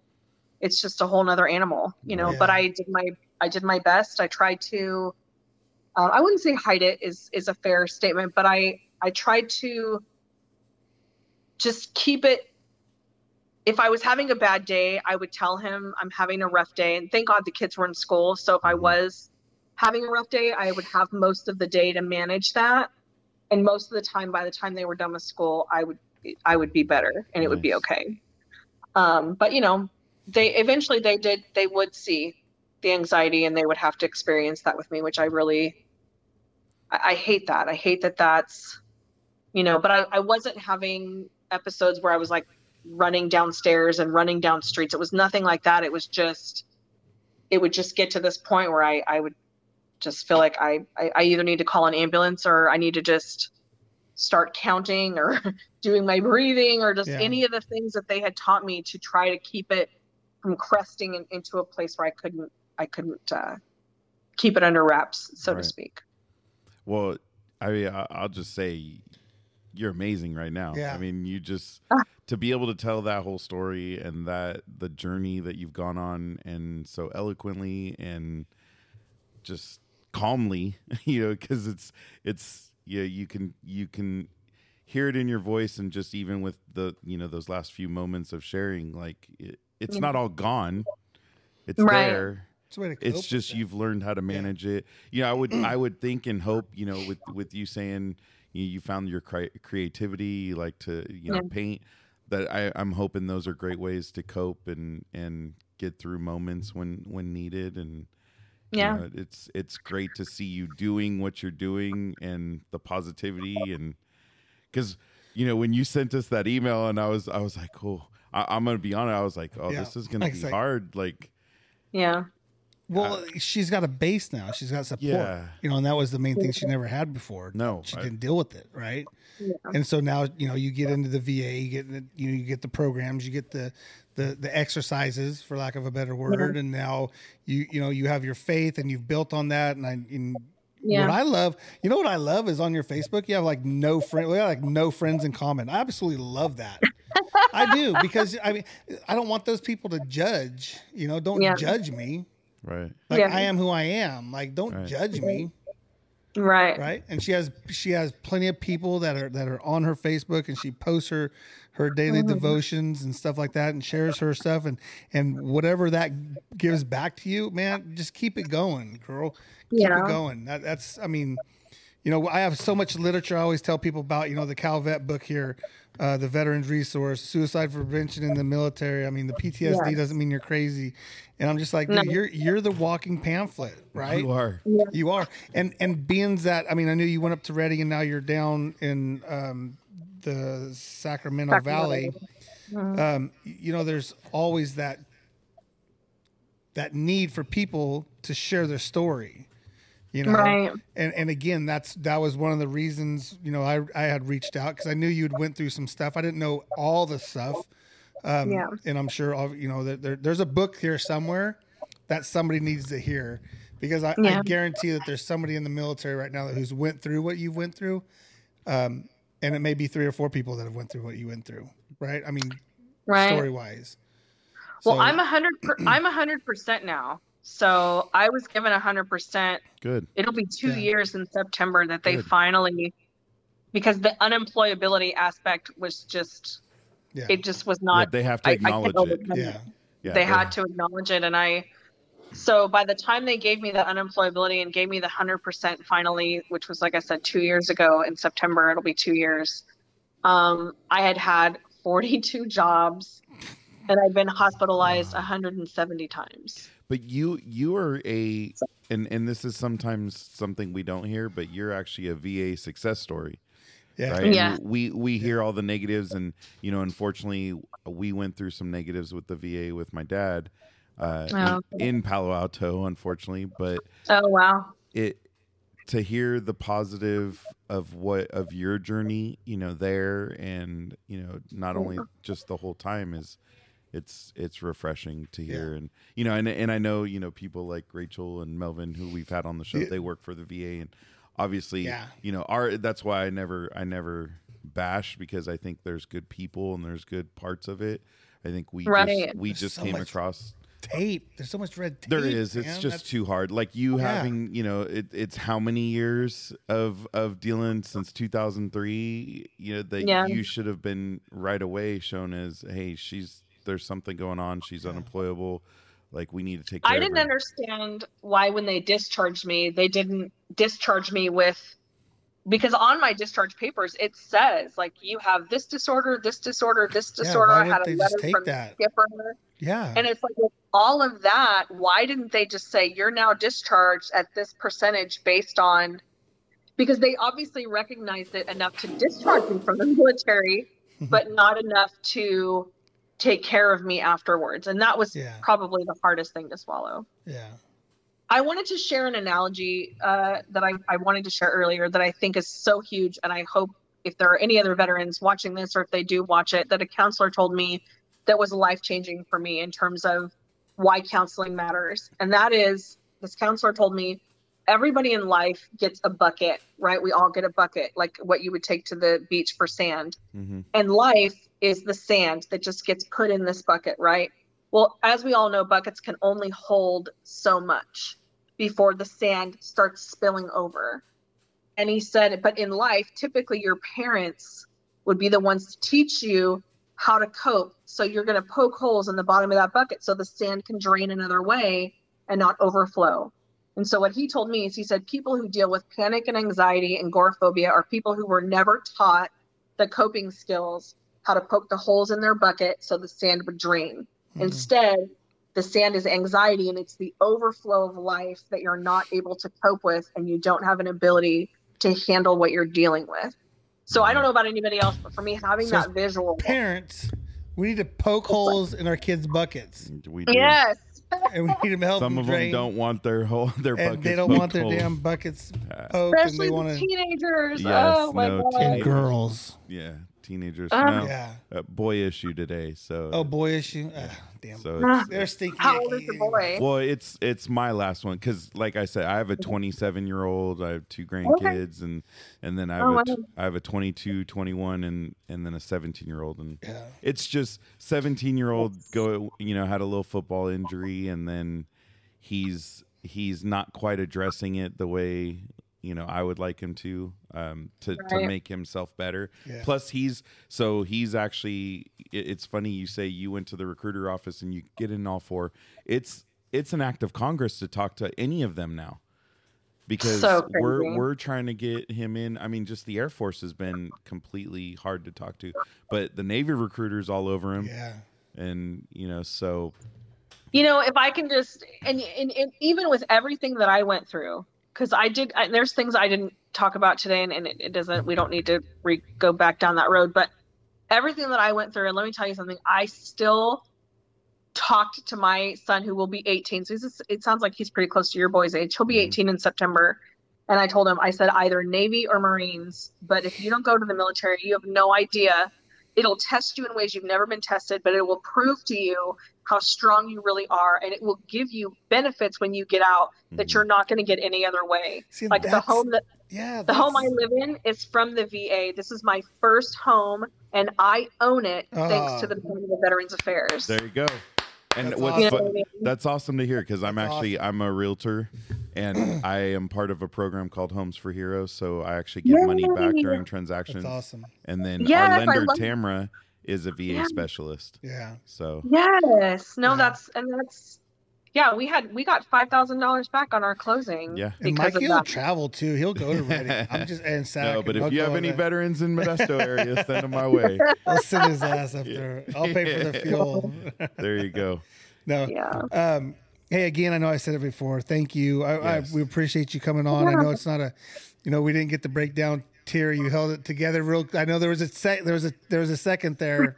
it's just a whole nother animal you know Yeah. but i did my i did my best i tried to uh, i wouldn't say hide it is is a fair statement but i i tried to just keep it. If i was having a bad day i would tell him i'm having a rough day. And thank god the kids were in school. So if i Mhm. was having a rough day i would have most of the day to manage that. And most of the time by the time they were done with school i would i would be better and it would be okay. Um, but you know they eventually they did they would see the anxiety and they would have to experience that with me which i really i, I hate that. I hate that that's you know but I, I wasn't having episodes where i was like running downstairs and running down streets it was nothing like that it was just it would just get to this point where i i would just feel like I, I I either need to call an ambulance or I need to just start counting or doing my breathing or just Yeah. any of the things that they had taught me to try to keep it from cresting in, into a place where I couldn't I couldn't uh, keep it under wraps, so Right. to speak. Well, I mean, I- I'll just say you're amazing right now. Yeah. I mean, you just Ah. to be able to tell that whole story and that the journey that you've gone on and so eloquently and just calmly, you know, because it's it's yeah, you can you can hear it in your voice and just even with the you know those last few moments of sharing, like it, it's Yeah. not all gone. It's Right. there It's, a way to cope it's just you've learned how to manage it. You know, I would I would think and hope, you know, with with you saying you, you found your cre- creativity, you like to you know Yeah. paint. That I, I'm hoping those are great ways to cope and and get through moments when when needed. And you Yeah. know, it's it's great to see you doing what you're doing and the positivity and because you know when you sent us that email and I was I was like, oh, I, I'm gonna be honest. I was like, oh, Yeah. this is gonna be like- hard. Like, Yeah. Well, she's got a base now. She's got support. Yeah. You know, and that was the main thing she never had before. No, she I- didn't deal with it, right? Yeah. And so now, you know, you get into the VA, you get the, you know, you get the programs, you get the the the exercises, for lack of a better word, and now you you know you have your faith and you've built on that, and I and Yeah. What I love, you know what I love is on your Facebook, you have like no friend, we have like no friends in common. I absolutely love that. I do because I mean, I don't want those people to judge. You know, don't Yeah. judge me. Right. Like Yeah. I am who I am. Like don't Right. judge me, Right. right? And she has she has plenty of people that are that are on her Facebook, and she posts her her daily Mm-hmm. devotions and stuff like that, and shares her stuff, and and whatever that gives back to you, man, just keep it going, girl. Keep Yeah. it going. That, that's I mean, you know, I have so much literature. I always tell people about, you know, the CalVet book here, uh, the Veterans Resource, Suicide Prevention in the Military. I mean, the PTSD Yes. doesn't mean you're crazy, and I'm just like, No. you're you're the walking pamphlet, right? You are. You are, and and being that, I mean, I knew you went up to Redding, and now you're down in um, the Sacramento, Sacramento. Valley. Um, you know, there's always that that need for people to share their story. You know, Right. and and again, that's that was one of the reasons. You know, I I had reached out because I knew you'd went through some stuff. I didn't know all the stuff. Um, Yeah. And I'm sure, all- you know, that there, there's a book here somewhere that somebody needs to hear because I, I guarantee that there's somebody in the military right now that who's went through what you went through. Um, and it may be three or four people that have went through what you went through. Right. I mean, Right. story wise. Well, I'm a hundred. per- I'm a hundred percent now. So I was given a hundred percent. Good. It'll be two Yeah. years in September that they Good. finally, because the unemployability aspect was just, yeah. it just was Yeah, not. they have to I- I acknowledge can't it. yeah. Yeah, they had to acknowledge it, and I. So by the time they gave me the unemployability and gave me the hundred percent finally, which was like I said two years ago in September, it'll be two years. Um, I had had forty-two jobs, and I've been hospitalized hundred and seventy times. But you you are a and and this is sometimes something we don't hear, but you're actually a VA success story. Yeah. Right? Yeah. We we hear all the negatives and you know, unfortunately we went through some negatives with the VA with my dad uh Oh, in, in Palo Alto, unfortunately. But Oh wow! it to hear the positive of what of your journey you know there and you know not only just the whole time is it's it's refreshing to hear and you know and and I know you know people like Rachel and Melvin who we've had on the show Yeah. they work for the VA and obviously Yeah. you know our that's why I never I never bash because I think there's good people and there's good parts of it I think we Right. just we There's just so came across Tape. There's so much red tape. there is. It's just That's- too hard. Like you Yeah. having, you know, it, it's how many years of of dealing since 2003. You know that Yeah. you should have been right away shown as, hey, she's there's something going on. She's unemployable. Like we need to take. Care I didn't her. understand why when they discharged me, they didn't discharge me with because on my discharge papers it says like you have this disorder, this disorder, this Yeah, disorder. why I had a they letter just from that? Skipper. Yeah. And it's like with all of that, why didn't they just say you're now discharged at this percentage based on because they obviously recognized it enough to discharge me from the military, but not enough to take care of me afterwards. And that was Yeah. probably the hardest thing to swallow. yeah. I wanted to share an analogy uh, that I, I wanted to share earlier that I think is so huge. And I hope if there are any other veterans watching this or if they do watch it, that a counselor told me that was life changing for me in terms of why counseling matters. And that is this counselor told me everybody in life gets a bucket, right? We all get a bucket, like what you would take to the beach for sand. Mm-hmm. And life is the sand that just gets put in this bucket, right? Well, as we all know, buckets can only hold so much before the sand starts spilling over. And he said, but in life, typically your parents would be the ones to teach you how to cope. So you're going to poke holes in the bottom of that bucket so the sand can drain another way and not overflow. And so what he told me is he said people who deal with panic and anxiety and agoraphobia are people who were never taught the coping skills, how to poke the holes in their bucket so the sand would drain. Mhm. Instead, the sand is anxiety and it's the overflow of life that you're not able to cope with and you don't have an ability to handle what you're dealing with. So I don't know about anybody else, but for me, having So that visual. Parents, we need to poke holes in our kids' buckets, We do. Yes. and we need them to help Some them of drain. them don't want their whole their and buckets. they don't want their poked damn buckets Yeah. poked, and Especially they the want to. teenagers. Yes, oh my no, God. And teenagers. girls. Yeah, teenagers. Uh, no, Yeah. uh, boy issue today. So Oh, boy issue. Ah, damn. so Ah. They're stinky. How old is icky. the boy? well, it's it's my last one because, like I said, I have a 27 year old. I have two grandkids, and and then I have Oh, a t- wow. I have a 22, 21, and and then a 17 year old. And Yeah. it's just 17 year old go you know had a little football injury, and then he's he's not quite addressing it the way you know I would like him to um to to make himself better. Yeah. Plus he's so he's actually it, it's funny you say you went to the recruiter office and you get in all four. It's it's an act of Congress to talk to any of them now. Because So we're we're trying to get him in. I mean, just the Air Force has been completely hard to talk to, but the Navy recruiters all over him, Yeah. and you know, so you know if i can just and, and, and even with everything that i went through because i did I, there's things i didn't talk about today and, and it, it doesn't we don't need to re, go back down that road but everything that i went through and let me tell you something i still talked to my son who will be 18 so he's, it sounds like he's pretty close to your boy's age he'll be Mhm. 18 in september and i told him i said either navy or marines but if you don't go to the military you have no idea it'll test you in ways you've never been tested but it will prove to you how strong you really are and it will give you benefits when you get out that Mhm. you're not going to get any other way See, like the home that Yeah. the home i live in is from the va this is my first home and i own it thanks Ah. to the department of veterans affairs there you go. And That's what's you know fu- what I mean? That's awesome to hear because I'm That's actually I'm a realtor, and I am part of a program called Homes for Heroes. So I actually get money back during transactions. That's awesome. And then Yes, our lender love- Tamara is a VA Yeah. specialist. Yeah. So yes no Yeah. that's and that's yeah we had we got five thousand dollars back on our closing Yeah. And because Mikey of will that travel too. He'll go to Redding. I'm just and Sac. no, but and if I'll you have any there. veterans in Modesto area, send them my way. I'll send his ass up there. I'll pay for the fuel. There you go. no. yeah Um, hey, again, I know I said it before. Thank you. I, Yes. I we appreciate you coming on. I know it's not a, you know, we didn't get the breakdown tier. You held it together real. I know there was a sec. There was a there was a second there.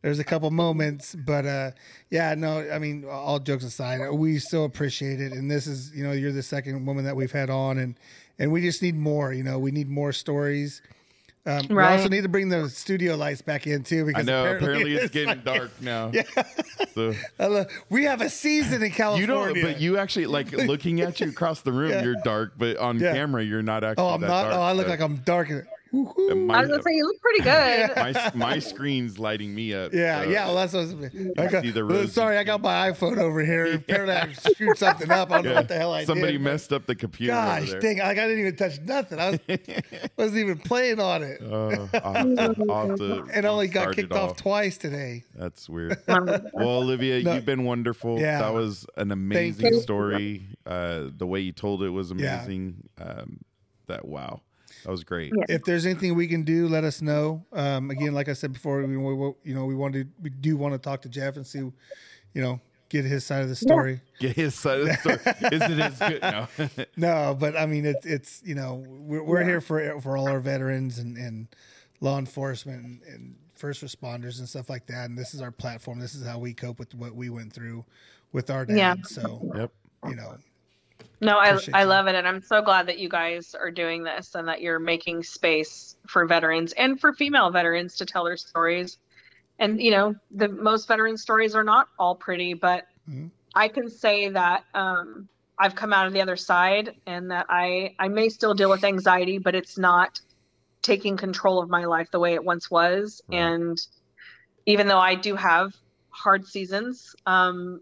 There's a couple moments, but uh, yeah, no. I mean, all jokes aside, we so appreciate it. And this is, you know, you're the second woman that we've had on, and and we just need more. You know, we need more stories. Um, We also need to bring the studio lights back in too because I know. Apparently, it's, getting like- dark now. Yeah. So love- we have a season in California. you California. don't, but you actually like looking at you across the room. Yeah. You're dark, but on Yeah. camera, you're not actually. Oh, I'm that not. Dark, oh, I look so- like I'm dark. Woo-hoo. I was gonna say you look pretty good my my screen's lighting me up. Yeah, so- yeah. Well, that's what I was. I see the well, sorry, I got my iPhone over here. Apparently, I screwed something up. I don't know what the hell I Somebody did. but messed up the computer. over Gosh, there. dang! Like I didn't even touch nothing. I was, wasn't even playing on it, Uh, I'll have to, I'll have to and only got kicked it off twice today. That's weird. Well, Olivia, No. you've been wonderful. Yeah. That was an amazing story. Uh, the way you told it was Yeah. amazing. Um, that wow, that was great. Yeah. If there's anything we can do, let us know. Um, again, like I said before, we, we you know we want to we do want to talk to Jeff and see, you know, get his side of the story. Get his side of the story. Is it as good? No. No, but I mean, it's it's you know we're we're here for for all our veterans and and law enforcement and, and first responders and stuff like that. And this is our platform. This is how we cope with what we went through with our dad. Yeah. So yep. you know, No, I, Appreciate I love it. And I'm so glad that you guys are doing this and that you're making space for veterans and for female veterans to tell their stories. And, you know, the most veteran stories are not all pretty, but Mhm. I can say that um, I've come out of the other side and that I, I may still deal with anxiety, but it's not taking control of my life the way it once was. Right. And even though I do have hard seasons, um,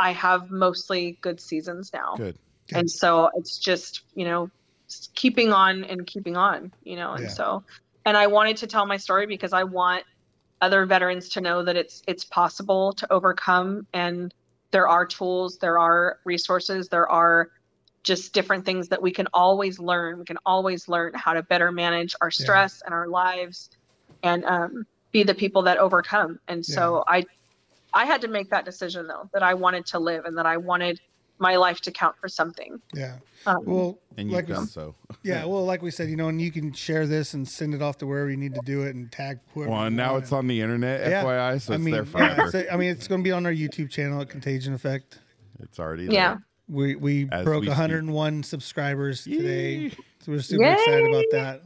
I have mostly good seasons now Good. And so it's just you know keeping on and keeping on you know and Yeah. so and i wanted to tell my story because i want other veterans to know that it's it's possible to overcome and there are tools there are resources there are just different things that we can always learn we can always learn how to better manage our Yeah. stress and our lives and um, be the people that overcome and so i i had to make that decision though that i wanted to live and that i wanted my life to count for something yeah. um, Well, And you've like we, done so. yeah, well, like we said, you know, and you can share this and send it off to wherever you need to do it and tag whoever. Well, and now it's on the internet, Yeah. FYI, so I it's mean, there yeah, forever. it's- I mean, it's going to be on our YouTube channel at Contagion Effect. it's already yeah. We we As broke we speak. 101 subscribers today, Yee. so we're super Yay! excited about that.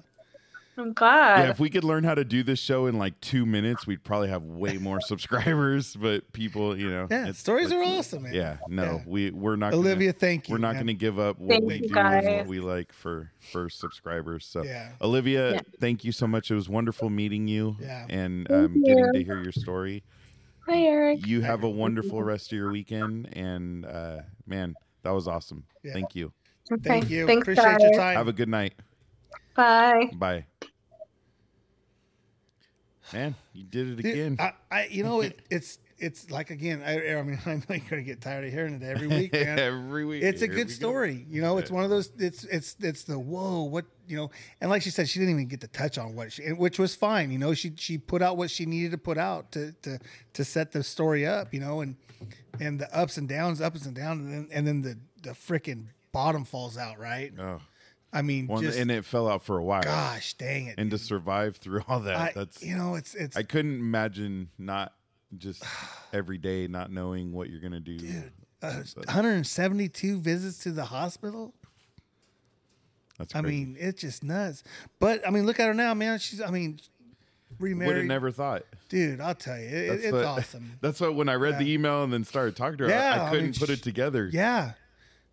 I'm glad. Yeah, if we could learn how to do this show in like two minutes, we'd probably have way more subscribers. But people, you know, Yeah, it's- stories are awesome, man. Yeah, no, Yeah. we we're not Olivia, Gonna, thank you. we're not going to give up what Thank we you, do and what we like for for subscribers. So, Yeah. Olivia, Yeah. thank you so much. It was wonderful meeting you. Yeah. and Thank um, getting to hear your story. Hi, Eric. You have a wonderful rest of your weekend, and uh, man, that was awesome. Yeah. Thank you. Okay. Thank you. Thanks, Appreciate guys. your time. Have a good night. Bye. Bye. Man, you did it Dude, again. I, I, you know, it, it's it's like again. I, I mean, I'm you're gonna get tired of hearing it every week, man. Every week. it's a good we go. story. You know, it's one of those. It's it's it's the whoa, what you know, and like she said, she didn't even get to touch on what she, which was fine. You know, she she put out what she needed to put out to to to set the story up. You know, and and the ups and downs, ups and downs, and then and then the the freaking bottom falls out. Right. Oh, I mean, just and it fell out for a while. gosh, dang it. And to survive through all that, I, that's you know, it's it's I couldn't imagine not just every day not knowing what you're gonna do. uh, 172 visits to the hospital. That's I mean, it's just nuts. But I mean, look at her now, man. She's, I mean, remarried. would have never thought. Dude, I'll tell you, it, it's what- awesome. That's what when I read the email and then started talking to her, Yeah, I, I couldn't mean, put it together. Yeah,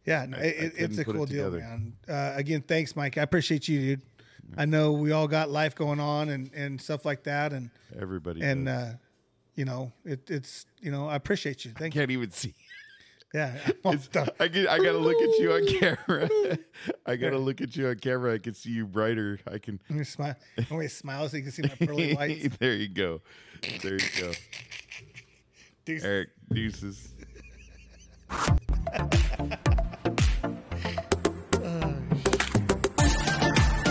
yeah. No, I- it, I it's a put it cool deal, man. Uh, again, thanks, Mike. I appreciate you, dude. I know we all got life going on and, and stuff like that, and Everybody and uh, you know, it, it's you know, I appreciate you. Thank you. can't even see. Yeah, It's, I, can, I gotta look at you on camera. I gotta look at you on camera. I can see you brighter. I can. Me smile. Me smile so you can see my pearly whites. there you go. There you go. Deuces. Eric, deuces.